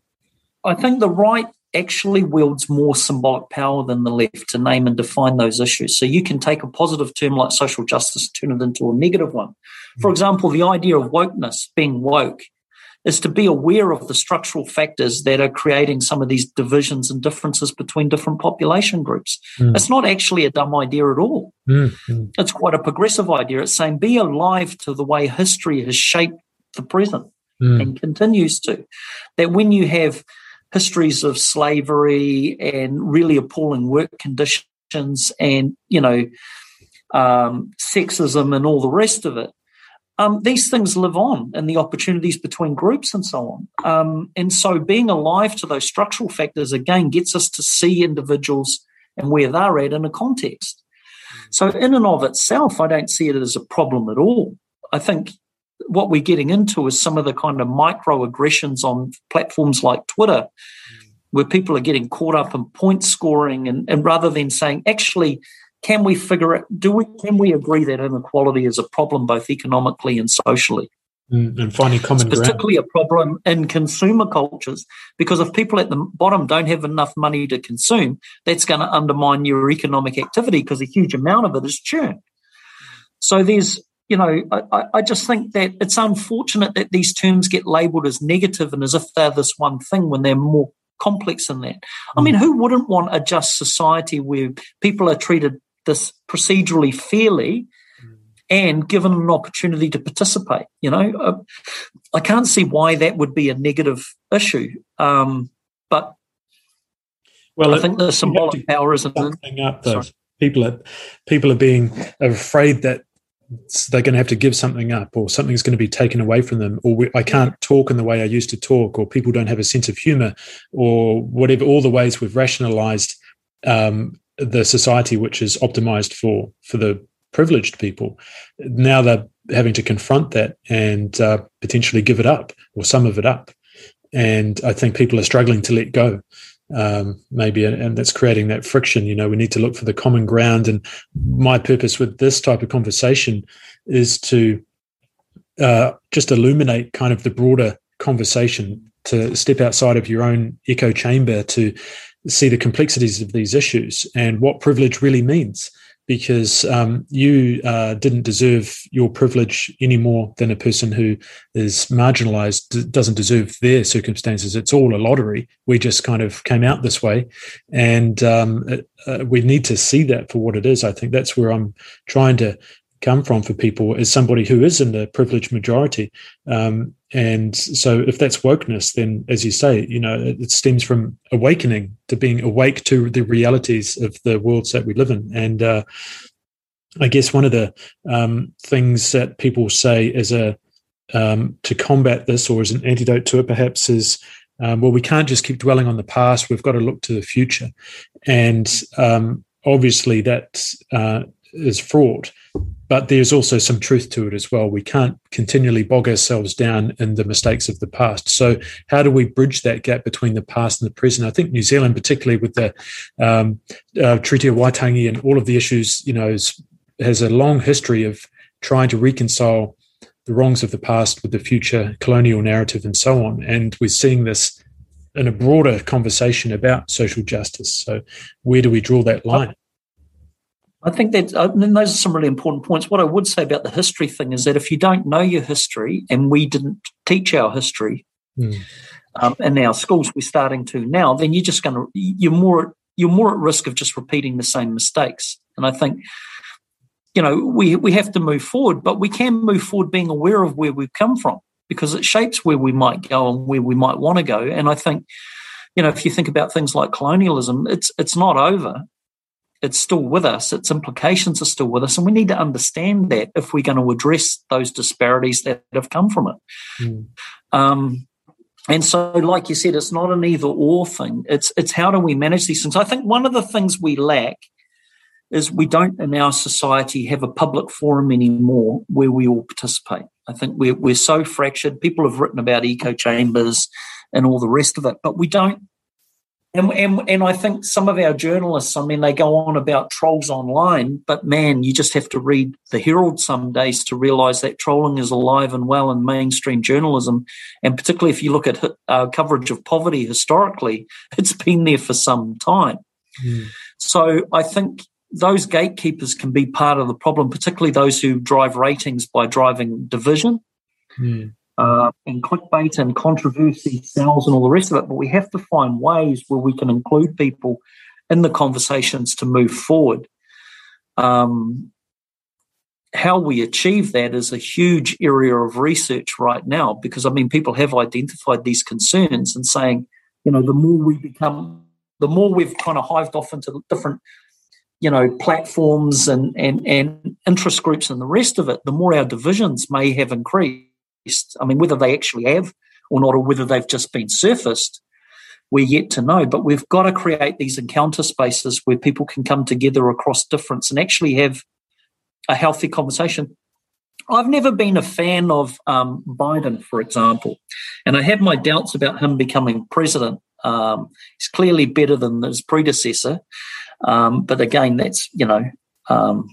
I think the right actually wields more symbolic power than the left to name and define those issues. So you can take a positive term like social justice, turn it into a negative one. For mm. example, the idea of wokeness, being woke, is to be aware of the structural factors that are creating some of these divisions and differences between different population groups. Mm. It's not actually a dumb idea at all. Mm. It's quite a progressive idea. It's saying be alive to the way history has shaped the present mm. and continues to. That when you have histories of slavery and really appalling work conditions and, you know, um, sexism and all the rest of it, um, these things live on and the opportunities between groups and so on. Um, and so being alive to those structural factors again gets us to see individuals and where they're at in a context. So, in and of itself, I don't see it as a problem at all. I think what we're getting into is some of the kind of microaggressions on platforms like Twitter, where people are getting caught up in point scoring, and, and rather than saying, actually, can we figure it? Do we can we agree that inequality is a problem both economically and socially? Mm, and finding common it's particularly ground. a problem in consumer cultures because if people at the bottom don't have enough money to consume, that's going to undermine your economic activity because a huge amount of it is churn. So there's, you know, I, I just think that it's unfortunate that these terms get labelled as negative and as if they're this one thing when they're more complex than that. I mean, mm. who wouldn't want a just society where people are treated this procedurally fairly and given an opportunity to participate. You know, uh, I can't see why that would be a negative issue. Um, but well, I think the symbolic power isn't up. People are people are being afraid that they're going to have to give something up, or something's going to be taken away from them, or we, I can't talk in the way I used to talk, or people don't have a sense of humor, or whatever. All the ways we've rationalized um, the society which is optimized for for the privileged people. Now they're having to confront that and uh, potentially give it up or some of it up. And I think people are struggling to let go. Um, maybe, and that's creating that friction. You know, we need to look for the common ground. And my purpose with this type of conversation is to uh, just illuminate kind of the broader conversation, to step outside of your own echo chamber, to see the complexities of these issues and what privilege really means because um, you uh, didn't deserve your privilege any more than a person who is marginalized doesn't deserve their circumstances. It's all a lottery. We just kind of came out this way. And um, uh, we need to see that for what it is. I think that's where I'm trying to come from for people as somebody who is in the privileged majority. Um, and so if that's wokeness, then as you say, you know, it, it, stems from awakening to being awake to the realities of the worlds that we live in. And uh, I guess one of the um, things that people say as a um, to combat this or as an antidote to it perhaps is um, well we can't just keep dwelling on the past we've got to look to the future and um, obviously that uh, is fraught but there's also some truth to it as well. We can't continually bog ourselves down in the mistakes of the past. So, how do we bridge that gap between the past and the present? I think New Zealand, particularly with the um, uh, Treaty of Waitangi and all of the issues, you know, is, has a long history of trying to reconcile the wrongs of the past with the future colonial narrative and so on. And we're seeing this in a broader conversation about social justice. So, where do we draw that line? I think that uh, those are some really important points. What I would say about the history thing is that if you don't know your history, and we didn't teach our history mm. um, in our schools, we're starting to now, then you're just going to you're more you're more at risk of just repeating the same mistakes. And I think you know we we have to move forward, but we can move forward being aware of where we've come from because it shapes where we might go and where we might want to go. And I think you know if you think about things like colonialism, it's it's not over it's still with us, its implications are still with us, and we need to understand that if we're going to address those disparities that have come from it. Mm. Um, and so, like you said, it's not an either or thing. It's it's how do we manage these things. I think one of the things we lack is we don't in our society have a public forum anymore where we all participate. I think we're we're so fractured. People have written about echo chambers and all the rest of it, but we don't and, and, and I think some of our journalists, I mean, they go on about trolls online, but man, you just have to read the Herald some days to realize that trolling is alive and well in mainstream journalism. And particularly if you look at uh, coverage of poverty historically, it's been there for some time. Mm. So I think those gatekeepers can be part of the problem, particularly those who drive ratings by driving division. Mm uh, and clickbait and controversy sells and all the rest of it. But we have to find ways where we can include people in the conversations to move forward. Um, how we achieve that is a huge area of research right now because I mean people have identified these concerns and saying, you know, the more we become, the more we've kind of hived off into different you know, platforms and, and, and interest groups and the rest of it, the more our divisions may have increased. I mean, whether they actually have or not, or whether they've just been surfaced, we're yet to know. But we've got to create these encounter spaces where people can come together across difference and actually have a healthy conversation. I've never been a fan of um, Biden, for example, and I have my doubts about him becoming president. Um, he's clearly better than his predecessor, um, but again, that's you know um,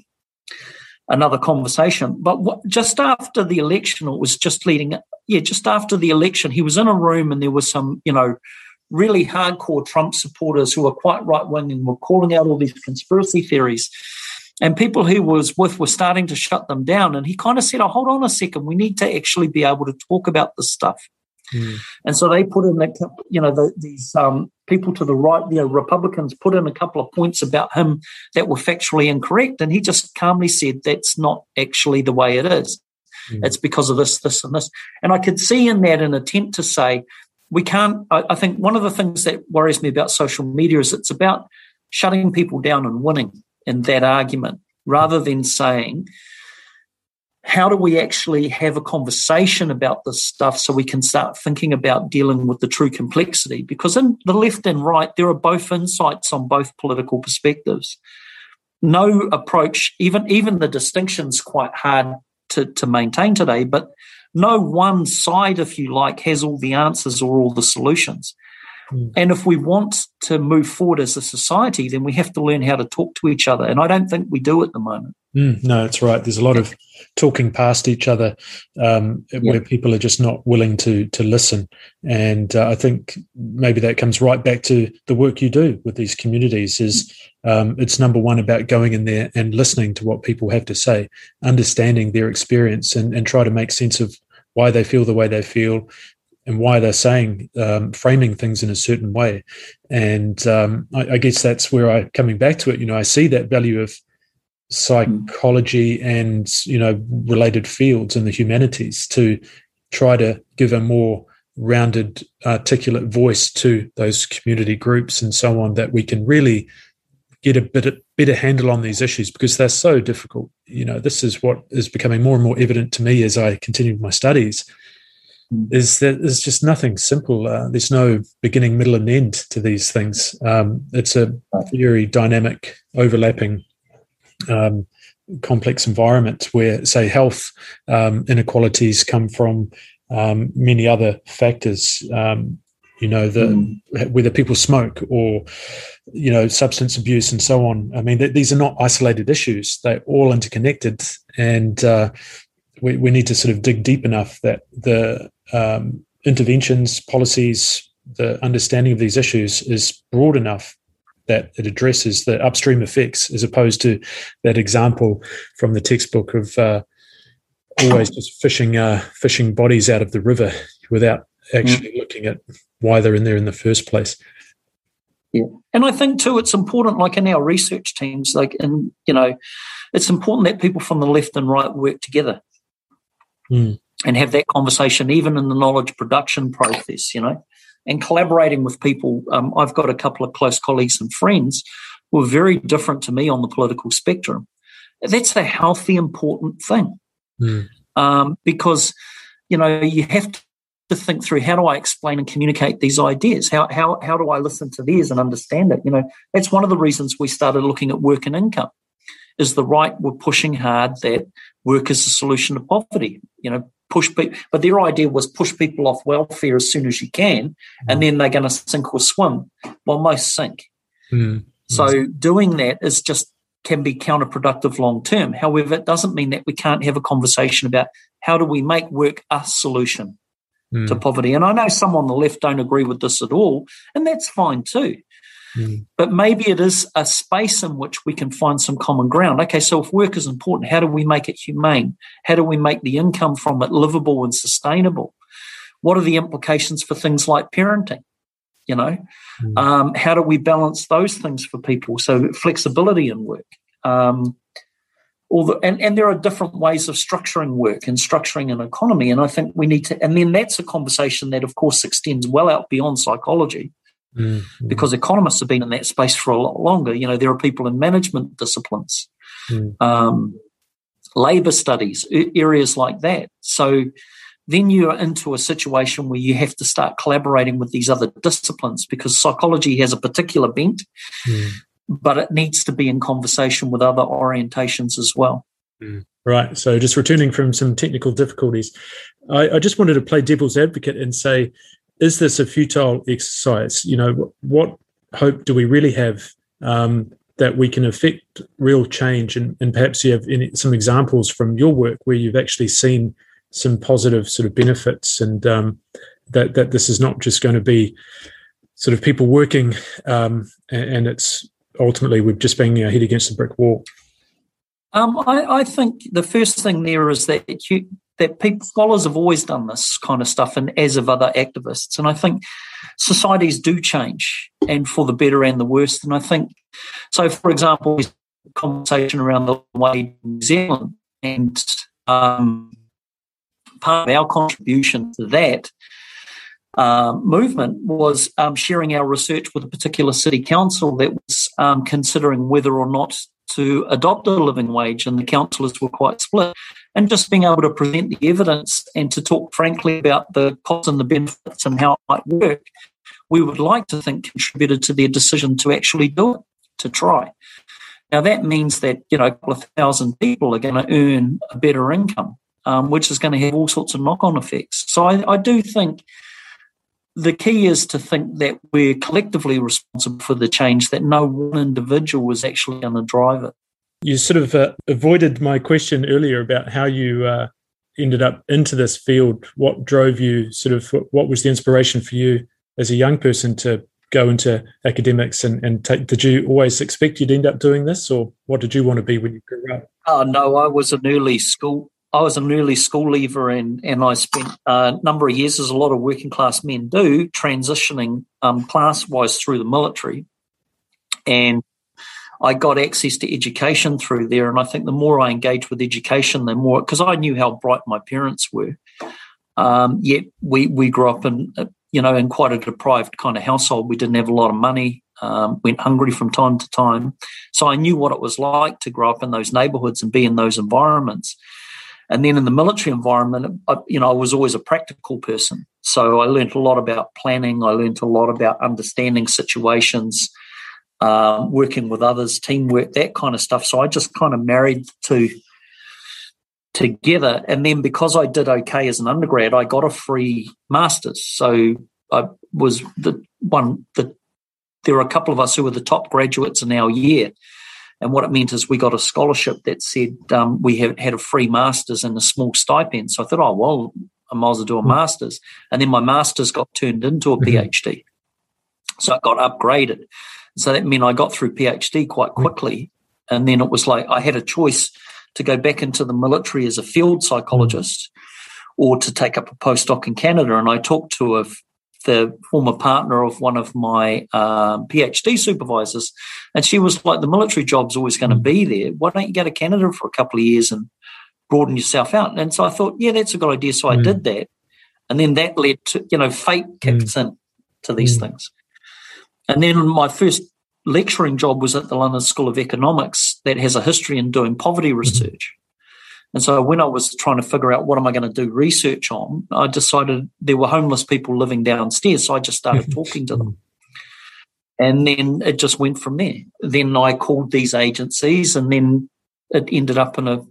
another conversation. But what, just after the election, it was just leading. Yeah, just after the election, he was in a room and there was some you know really hardcore Trump supporters who were quite right wing and were calling out all these conspiracy theories. And people he was with were starting to shut them down. And he kind of said, Oh, hold on a second. We need to actually be able to talk about this stuff. Mm. And so they put in, the, you know, the, these um, people to the right, you know, Republicans put in a couple of points about him that were factually incorrect. And he just calmly said, that's not actually the way it is. Mm. It's because of this, this, and this. And I could see in that an attempt to say, we can't, I, I think one of the things that worries me about social media is it's about shutting people down and winning in that argument rather than saying, how do we actually have a conversation about this stuff so we can start thinking about dealing with the true complexity? Because in the left and right, there are both insights on both political perspectives. No approach, even even the distinction's quite hard to, to maintain today, but no one side, if you like, has all the answers or all the solutions. Mm. And if we want to move forward as a society, then we have to learn how to talk to each other. And I don't think we do at the moment. Mm, no, that's right. There's a lot of talking past each other um, yeah. where people are just not willing to to listen. And uh, I think maybe that comes right back to the work you do with these communities. Is um, it's number one about going in there and listening to what people have to say, understanding their experience, and, and try to make sense of why they feel the way they feel, and why they're saying um, framing things in a certain way. And um, I, I, guess that's where i coming back to it you know i see that value of psychology and you know related fields in the humanities to try to give a more rounded articulate voice to those community groups and so on that we can really get a bit better handle on these issues because they're so difficult. You know this is what is becoming more and more evident to me as i continue my studies is that there's just nothing simple. Uh, there's no beginning, middle, and end to these things. Um, it's a very dynamic, overlapping, um, complex environment where, say, health um, inequalities come from um, many other factors. Um, you know, the, mm. whether people smoke or you know substance abuse and so on. I mean, th- these are not isolated issues; they're all interconnected, and uh, we, we need to sort of dig deep enough that the um, interventions, policies, the understanding of these issues is broad enough that it addresses the upstream effects, as opposed to that example from the textbook of uh, always just fishing uh, fishing bodies out of the river without actually mm. looking at why they're in there in the first place. Yeah, and I think too, it's important, like in our research teams, like and you know, it's important that people from the left and right work together. Mm and have that conversation even in the knowledge production process, you know, and collaborating with people. Um, I've got a couple of close colleagues and friends who are very different to me on the political spectrum. That's a healthy, important thing mm. um, because, you know, you have to think through how do I explain and communicate these ideas? How, how, how do I listen to theirs and understand it? You know, that's one of the reasons we started looking at work and income is the right were pushing hard that work is the solution to poverty. You know, push people, but their idea was push people off welfare as soon as you can, and mm. then they're going to sink or swim. Well, most sink. Mm. So doing that is just can be counterproductive long term. However, it doesn't mean that we can't have a conversation about how do we make work a solution mm. to poverty. And I know some on the left don't agree with this at all, and that's fine too. Mm. But maybe it is a space in which we can find some common ground. Okay, so if work is important, how do we make it humane? How do we make the income from it livable and sustainable? What are the implications for things like parenting? You know, mm. um, how do we balance those things for people? So flexibility in work. Um, all the, and, and there are different ways of structuring work and structuring an economy. And I think we need to, and then that's a conversation that, of course, extends well out beyond psychology mm-hmm. because economists have been in that space for a lot longer. You know, there are people in management disciplines, mm. um, labor studies, areas like that. So then you're into a situation where you have to start collaborating with these other disciplines because psychology has a particular bent, mm. but it needs to be in conversation with other orientations as well. Mm. Right. So, just returning from some technical difficulties, I, I, just wanted to play devil's advocate and say, is this a futile exercise? You know, what hope do we really have um, that we can affect real change? And, and perhaps you have any, some examples from your work where you've actually seen some positive sort of benefits and um, that, that this is not just going to be sort of people working um, and, and, it's ultimately we're just banging our head against the brick wall. Um, I, I, think the first thing there is that you, that people scholars have always done this kind of stuff, and as of other activists. And I think societies do change, and for the better and the worse. And I think so. For example, conversation around the way New Zealand, and um, part of our contribution to that um, movement was um, sharing our research with a particular city council that was um, considering whether or not to adopt a living wage, and the councillors were quite split. And just being able to present the evidence and to talk frankly about the costs and the benefits and how it might work, we would like to think contributed to their decision to actually do it, to try. Now that means that you know a couple of thousand people are going to earn a better income, um, which is going to have all sorts of knock-on effects. So I, I do think the key is to think that we're collectively responsible for the change, that no one individual is actually going to drive it. You sort of uh, avoided my question earlier about how you uh, ended up into this field. What drove you, sort of, what was the inspiration for you as a young person to go into academics and, and take, did you always expect you'd end up doing this or what did you want to be when you grew up? Oh, no, I was an early school I was an early school leaver and, and I spent a number of years, as a lot of working class men do, transitioning um, class wise through the military. And I got access to education through there. And I think the more I engaged with education, the more, because I knew how bright my parents were. Um, yet we, we grew up in, you know, in quite a deprived kind of household. We didn't have a lot of money, um, went hungry from time to time. So I knew what it was like to grow up in those neighborhoods and be in those environments. And then in the military environment, I, you know, I was always a practical person. So I learned a lot about planning. I learned a lot about understanding situations, um, working with others, teamwork, that kind of stuff. So I just kind of married to together. And then because I did okay as an undergrad, I got a free master's. So I was the one that there were a couple of us who were the top graduates in our year. And what it meant is we got a scholarship that said um, we have, had a free master's and a small stipend. So I thought, oh, well, I might as well do a hmm. master's. And then my master's got turned into a mm-hmm. PhD. So it got upgraded. So that meant I got through PhD quite hmm. quickly. And then it was like I had a choice to go back into the military as a field psychologist or to take up a postdoc in Canada. And I talked to a the former partner of one of my um, PhD supervisors, and she was like, "The military job's always going to be there. Why don't you go to Canada for a couple of years and broaden yourself out?" And so I thought, "Yeah, that's a good idea." So mm. I did that, and then that led to you know fate kicks mm. in to these mm. things, and then my first lecturing job was at the London School of Economics that has a history in doing poverty mm-hmm. research. And so when I was trying to figure out what am I going to do research on, I decided there were homeless people living downstairs. So I just started talking to them. And then it just went from there. Then I called these agencies and then it ended up in a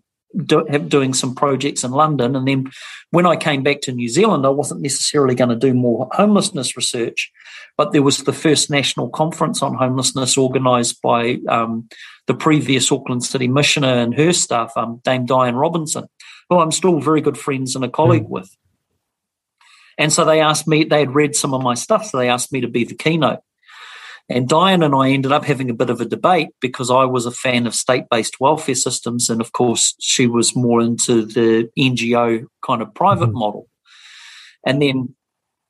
do, doing some projects in London. And then when I came back to New Zealand, I wasn't necessarily going to do more homelessness research, but there was the first national conference on homelessness organised by um, the previous Auckland City Missioner and her staff, um, Dame Diane Robinson, who I'm still very good friends and a colleague mm. with. And so they asked me, they had read some of my stuff, so they asked me to be the keynote. And Diane and I ended up having a bit of a debate because I was a fan of state based welfare systems. And of course, she was more into the NGO kind of private mm-hmm. model. And then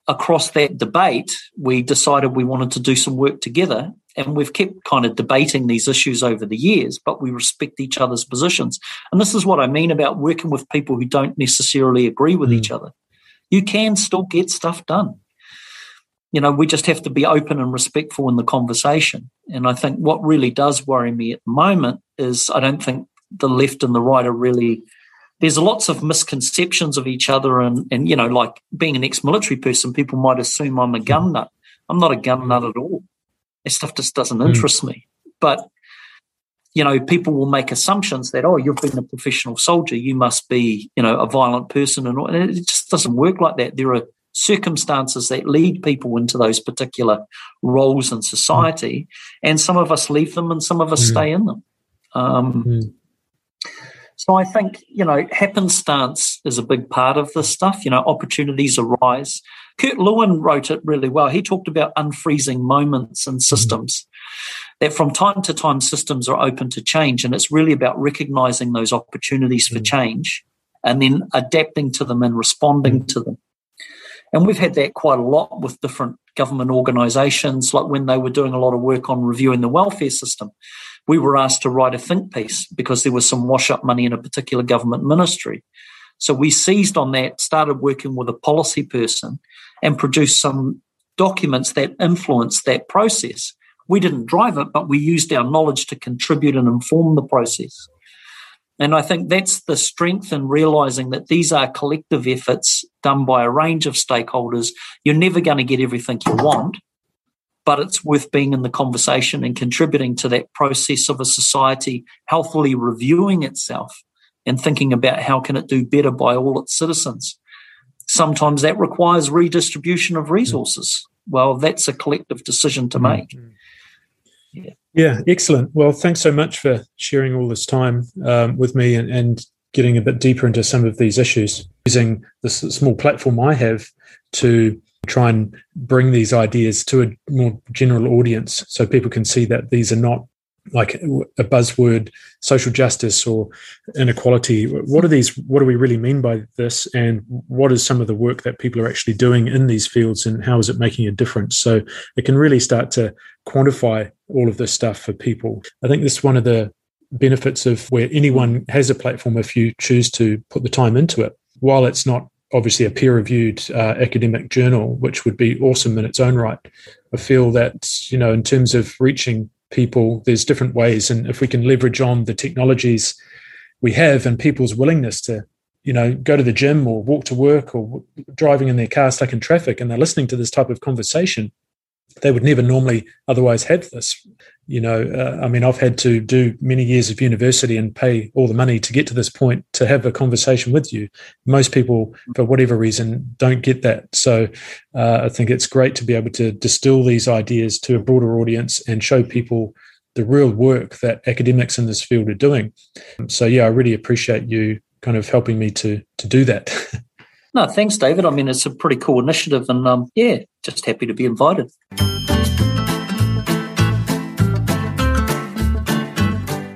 across that debate, we decided we wanted to do some work together. And we've kept kind of debating these issues over the years, but we respect each other's positions. And this is what I mean about working with people who don't necessarily agree with mm. each other. You can still get stuff done. you know, we just have to be open and respectful in the conversation. And I think what really does worry me at the moment is I don't think the left and the right are really there's lots of misconceptions of each other and and you know like being an ex-military person people might assume i'm a gun nut i'm not a gun nut at all this stuff just doesn't mm. interest me but you know people will make assumptions that oh you've been a professional soldier you must be you know a violent person and, and it just doesn't work like that there are circumstances that lead people into those particular roles in society and some of us leave them and some of us mm. stay in them um, mm. So I think, you know, happenstance is a big part of this stuff. You know, opportunities arise. Kurt Lewin wrote it really well. He talked about unfreezing moments and systems. Mm-hmm. That from time to time, systems are open to change. And it's really about recognizing those opportunities for mm-hmm. change and then adapting to them and responding mm-hmm. to them. And we've had that quite a lot with different government organizations, like when they were doing a lot of work on reviewing the welfare system we were asked to write a think piece because there was some wash up money in a particular government ministry. So we seized on that, started working with a policy person, and produced some documents that influenced that process. We didn't drive it, but we used our knowledge to contribute and inform the process. And I think that's the strength in realizing that these are collective efforts done by a range of stakeholders. You're never going to get everything you want, but it's worth being in the conversation and contributing to that process of a society healthily reviewing itself and thinking about how can it do better by all its citizens. Sometimes that requires redistribution of resources. Well, that's a collective decision to make. Mm-hmm. Yeah. yeah, excellent. Well, thanks so much for sharing all this time um, with me and, and getting a bit deeper into some of these issues using this small platform I have to try and bring these ideas to a more general audience so people can see that these are not like a buzzword social justice or inequality. What are these what do we really mean by this? And what is some of the work that people are actually doing in these fields and how is it making a difference? So it can really start to quantify all of this stuff for people. I think this is one of the benefits of where anyone has a platform if you choose to put the time into it. While it's not obviously a peer reviewed uh, academic journal, which would be awesome in its own right. I feel that, you know, in terms of reaching people, there's different ways. And if we can leverage on the technologies we have and people's willingness to, you know, go to the gym or walk to work or driving in their car stuck in traffic and they're listening to this type of conversation, they would never normally otherwise have this you know uh, i mean i've had to do many years of university and pay all the money to get to this point to have a conversation with you. Most people for whatever reason don't get that. So uh, i think it's great to be able to distill these ideas to a broader audience and show people the real work that academics in this field are doing. So yeah i really appreciate you kind of helping me to to do that. No thanks david. I mean it's a pretty cool initiative and um, yeah just happy to be invited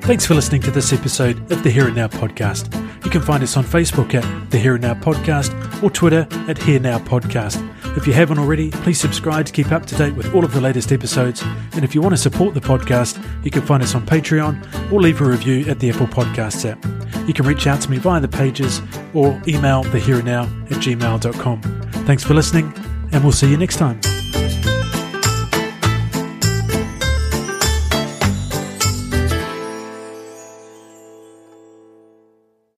Thanks for listening to this episode of the Here and Now podcast. You can find us on Facebook at the Here and Now podcast or Twitter at Here Now podcast. If you haven't already, please subscribe to keep up to date with all of the latest episodes. And if you want to support the podcast, you can find us on Patreon or leave a review at the Apple Podcasts app. You can reach out to me via the pages or email the here and now at gmail.com. Thanks for listening, and we'll see you next time.